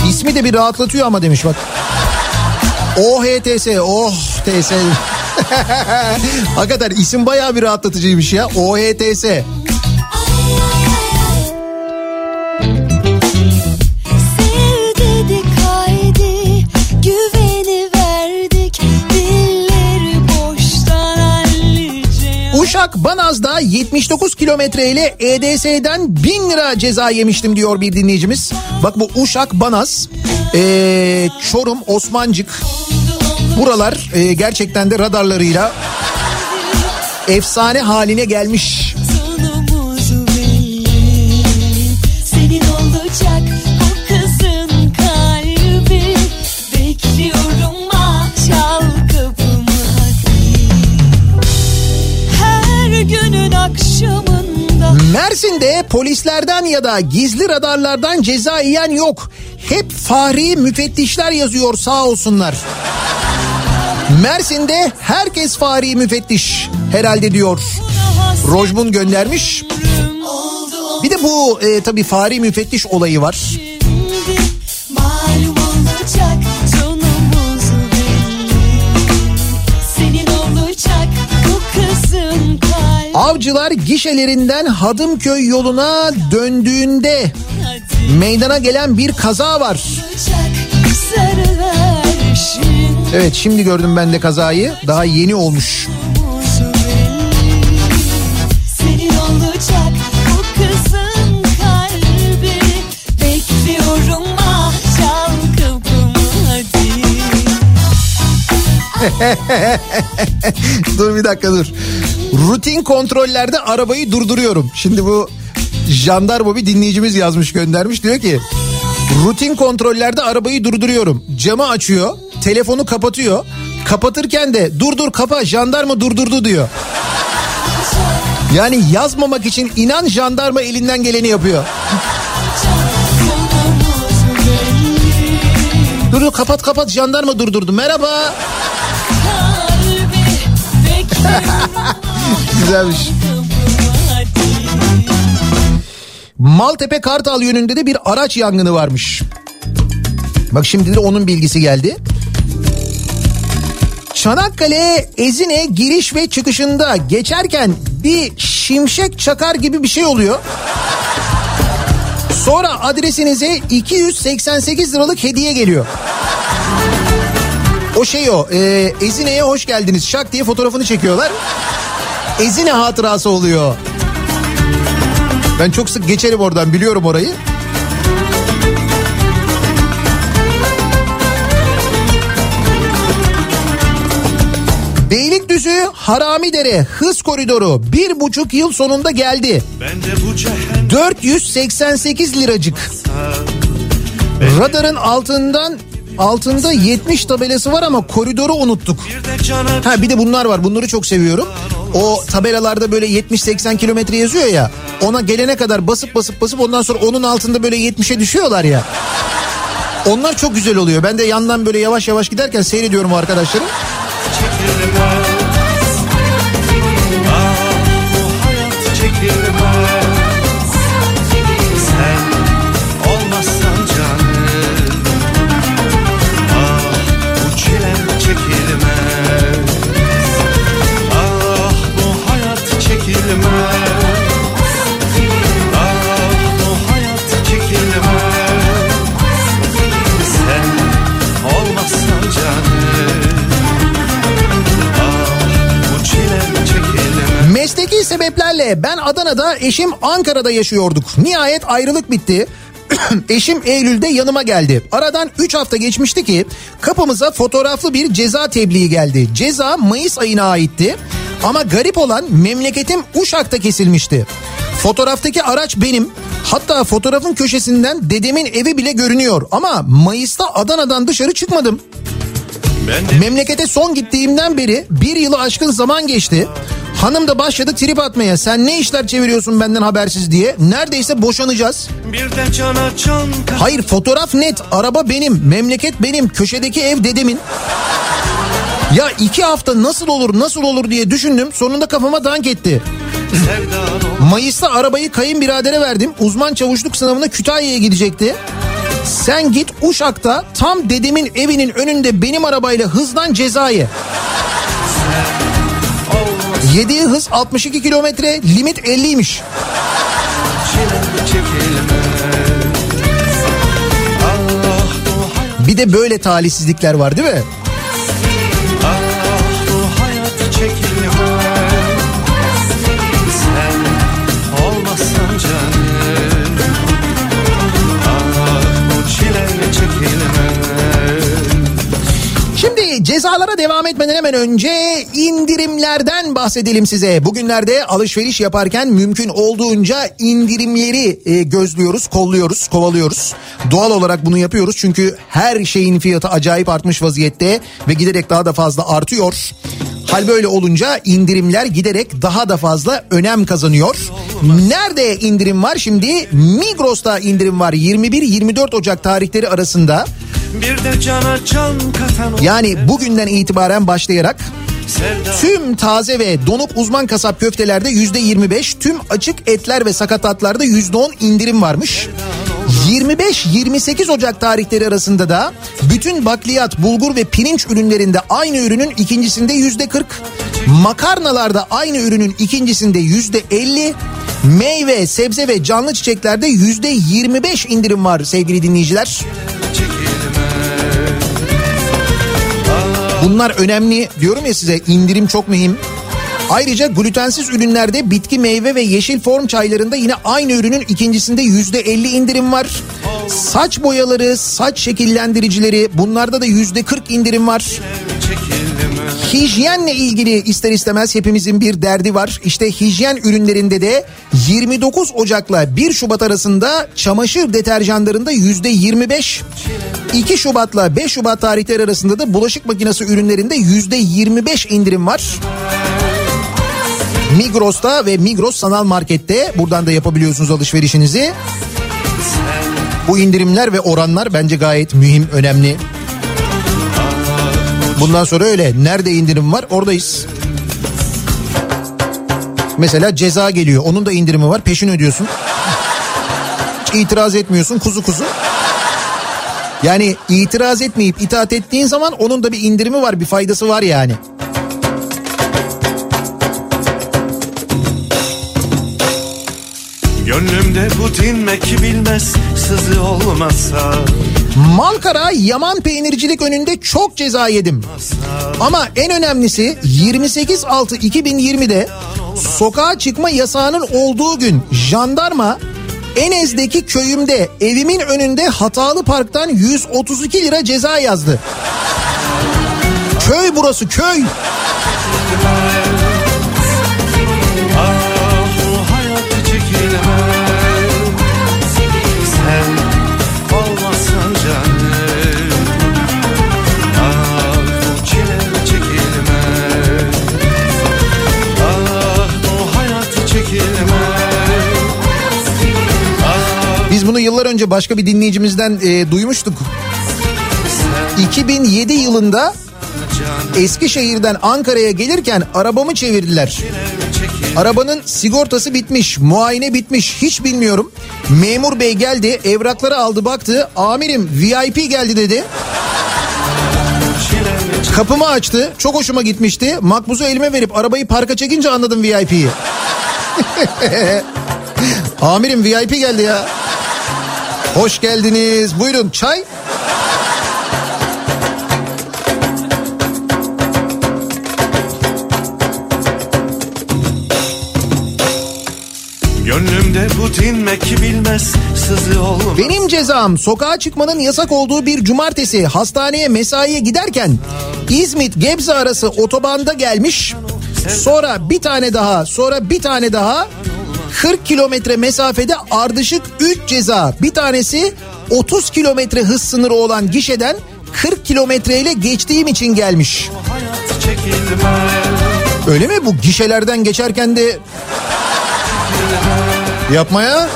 İsmi de bir rahatlatıyor ama demiş bak. OHTS, oh TS. Hakikaten isim bayağı bir rahatlatıcıymış ya. OHTS. Sevdik Uşak Banaz'da 79 kilometre ile EDS'den 1000 lira ceza yemiştim diyor bir dinleyicimiz. Bak bu Uşak Banaz, ee, Çorum, Osmancık buralar ee, gerçekten de radarlarıyla efsane haline gelmiş. Mersin'de polislerden ya da gizli radarlardan ceza yiyen yok. Hep fahri müfettişler yazıyor sağ olsunlar. Mersin'de herkes fahri müfettiş herhalde diyor. Rojmun göndermiş. Bir de bu e, tabii fahri müfettiş olayı var. Kalbi Avcılar gişelerinden Hadımköy yoluna döndüğünde meydana gelen bir kaza var. Evet şimdi gördüm ben de kazayı. Daha yeni olmuş. Dur bir dakika dur. Rutin kontrollerde arabayı durduruyorum. Şimdi bu jandarma bir dinleyicimiz yazmış göndermiş. Diyor ki rutin kontrollerde arabayı durduruyorum. Camı açıyor, telefonu kapatıyor. Kapatırken de dur dur kapa jandarma durdurdu diyor. Yani yazmamak için inan jandarma elinden geleni yapıyor. Dur dur kapat kapat jandarma durdurdu. Merhaba. Güzelmiş. Maltepe Kartal yönünde de bir araç yangını varmış. Bak şimdi de onun bilgisi geldi. Çanakkale Ezine giriş ve çıkışında geçerken bir şimşek çakar gibi bir şey oluyor. Sonra adresinize 288 liralık hediye geliyor. O şey o e, Ezine'ye hoş geldiniz şak diye fotoğrafını çekiyorlar. Ezine hatırası oluyor. Ben çok sık geçerim oradan biliyorum orayı. Beylikdüzü Haramidere hız koridoru bir buçuk yıl sonunda geldi. Ben de bu cehennem 488 liracık. Radarın altından altında 70 tabelası var ama koridoru unuttuk. Ha bir de bunlar var. Bunları çok seviyorum. O tabelalarda böyle 70-80 kilometre yazıyor ya. Ona gelene kadar basıp basıp basıp ondan sonra onun altında böyle 70'e düşüyorlar ya. Onlar çok güzel oluyor. Ben de yandan böyle yavaş yavaş giderken seyrediyorum arkadaşlarım. Sebeplerle ben Adana'da eşim Ankara'da yaşıyorduk. Nihayet ayrılık bitti. Eşim Eylül'de yanıma geldi. Aradan 3 hafta geçmişti ki kapımıza fotoğraflı bir ceza tebliği geldi. Ceza Mayıs ayına aitti. Ama garip olan memleketim Uşak'ta kesilmişti. Fotoğraftaki araç benim. Hatta fotoğrafın köşesinden dedemin evi bile görünüyor. Ama Mayıs'ta Adana'dan dışarı çıkmadım. Memlekete son gittiğimden beri bir yılı aşkın zaman geçti. Hanım da başladı trip atmaya. Sen ne işler çeviriyorsun benden habersiz diye. Neredeyse boşanacağız. Hayır fotoğraf net. Araba benim. Memleket benim. Köşedeki ev dedemin. Ya iki hafta nasıl olur nasıl olur diye düşündüm. Sonunda kafama dank etti. Mayıs'ta arabayı kayınbiradere verdim. Uzman çavuşluk sınavına Kütahya'ya gidecekti. Sen git Uşak'ta tam dedemin evinin önünde benim arabayla hızdan cezayı. Yediği hız 62 kilometre, limit 50'ymiş. Bir de böyle talihsizlikler var değil mi? Devam etmeden hemen önce indirimlerden bahsedelim size. Bugünlerde alışveriş yaparken mümkün olduğunca indirimleri e, gözlüyoruz, kolluyoruz, kovalıyoruz. Doğal olarak bunu yapıyoruz çünkü her şeyin fiyatı acayip artmış vaziyette ve giderek daha da fazla artıyor. Hal böyle olunca indirimler giderek daha da fazla önem kazanıyor. Nerede indirim var şimdi? Migros'ta indirim var. 21-24 Ocak tarihleri arasında. Bir de cana can katan Yani bugünden itibaren başlayarak tüm taze ve donuk uzman kasap köftelerde yüzde 25, tüm açık etler ve sakatatlarda yüzde 10 indirim varmış. 25-28 Ocak tarihleri arasında da bütün bakliyat, bulgur ve pirinç ürünlerinde aynı ürünün ikincisinde yüzde 40, makarnalarda aynı ürünün ikincisinde yüzde 50, meyve, sebze ve canlı çiçeklerde yüzde 25 indirim var sevgili dinleyiciler. Bunlar önemli diyorum ya size indirim çok mühim. Ayrıca glutensiz ürünlerde bitki meyve ve yeşil form çaylarında yine aynı ürünün ikincisinde yüzde 50 indirim var. Saç boyaları, saç şekillendiricileri bunlarda da yüzde 40 indirim var. Hijyenle ilgili ister istemez hepimizin bir derdi var. İşte hijyen ürünlerinde de 29 Ocak'la 1 Şubat arasında çamaşır deterjanlarında yüzde 25, 2 Şubat'la 5 Şubat tarihleri arasında da bulaşık makinesi ürünlerinde yüzde 25 indirim var. Migros'ta ve Migros Sanal Market'te buradan da yapabiliyorsunuz alışverişinizi. Bu indirimler ve oranlar bence gayet mühim, önemli. Bundan sonra öyle. Nerede indirim var oradayız. Mesela ceza geliyor. Onun da indirimi var. Peşin ödüyorsun. Hiç itiraz etmiyorsun kuzu kuzu. Yani itiraz etmeyip itaat ettiğin zaman onun da bir indirimi var, bir faydası var yani. Gönlümde bu dinmek bilmez sızı olmasa Malkara Yaman Peynircilik önünde çok ceza yedim. Ama en önemlisi 28.6.2020'de sokağa çıkma yasağının olduğu gün jandarma Enez'deki köyümde evimin önünde hatalı parktan 132 lira ceza yazdı. Köy burası köy. Bunu yıllar önce başka bir dinleyicimizden e, duymuştuk. 2007 yılında Eskişehir'den Ankara'ya gelirken arabamı çevirdiler. Arabanın sigortası bitmiş, muayene bitmiş hiç bilmiyorum. Memur bey geldi, evrakları aldı baktı. Amirim VIP geldi dedi. Kapımı açtı. Çok hoşuma gitmişti. Makbuzu elime verip arabayı parka çekince anladım VIP'yi. Amirim VIP geldi ya. Hoş geldiniz. Buyurun çay. Gönlümde bu dinmek bilmez sızı olmaz Benim cezam sokağa çıkmanın yasak olduğu bir cumartesi hastaneye mesaiye giderken İzmit Gebze arası otobanda gelmiş. Sonra bir tane daha sonra bir tane daha 40 kilometre mesafede ardışık 3 ceza. Bir tanesi 30 kilometre hız sınırı olan gişeden 40 kilometreyle geçtiğim için gelmiş. Öyle mi bu gişelerden geçerken de yapmaya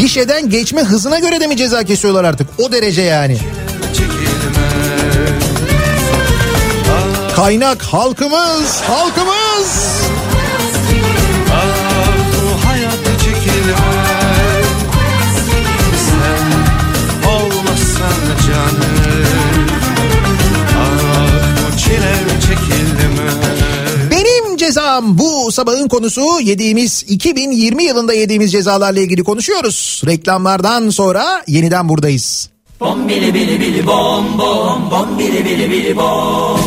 gişeden geçme hızına göre de mi ceza kesiyorlar artık? O derece yani. Kaynak halkımız, halkımız. canım bu cezam bu sabahın konusu yediğimiz 2020 yılında yediğimiz cezalarla ilgili konuşuyoruz. Reklamlardan sonra yeniden buradayız. Bom bili bili bili bom bom bom bili bili bili bom.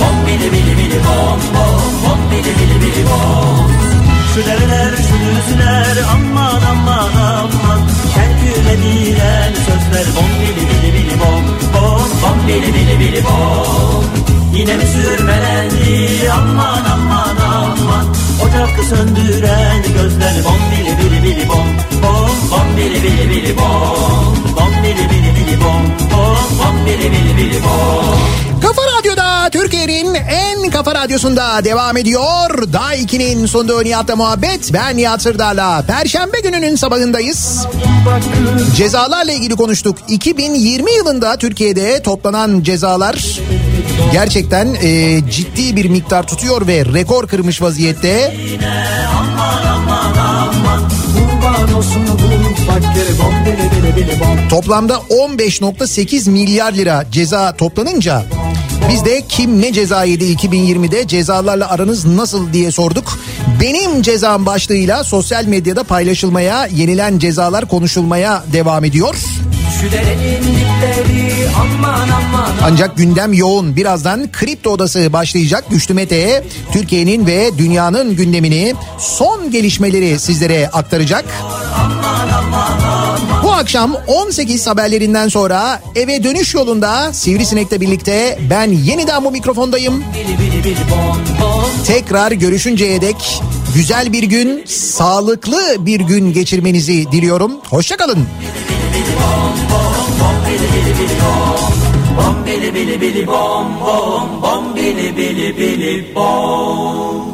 Bom bili bili bili bom bom bom bili bili bili bom. Sürer sürer sürer aman aman Bilen sözler bom bili bili bili bom bom Bom bili bili bili bom Yine mi sürmelendi aman aman aman Ocak söndüren gözler bom bili bili bili bom bom Bom bili bili bili bom Bom bili bili bili bom bom Bom bili bili bili bom Kafa Radyo'da Türkiye'nin en kafa radyosunda devam ediyor. Daha 2'nin sonunda Nihat'la muhabbet. Ben Nihat Sırdar'la. Perşembe gününün sabahındayız. Cezalarla ilgili konuştuk. 2020 yılında Türkiye'de toplanan cezalar gerçekten e, ciddi bir miktar tutuyor ve rekor kırmış vaziyette. Toplamda 15.8 milyar lira ceza toplanınca biz de kim ne ceza yedi 2020'de cezalarla aranız nasıl diye sorduk. Benim cezam başlığıyla sosyal medyada paylaşılmaya, yenilen cezalar konuşulmaya devam ediyor. Ancak gündem yoğun. Birazdan Kripto Odası başlayacak. Güçlü Mete'ye Türkiye'nin ve dünyanın gündemini, son gelişmeleri sizlere aktaracak. Bu akşam 18 haberlerinden sonra eve dönüş yolunda Sivrisinek'le birlikte ben yeniden bu mikrofondayım. Tekrar görüşünceye dek güzel bir gün, sağlıklı bir gün geçirmenizi diliyorum. Hoşçakalın. Bom bili bili bili bom bom Bom bili bili bili bom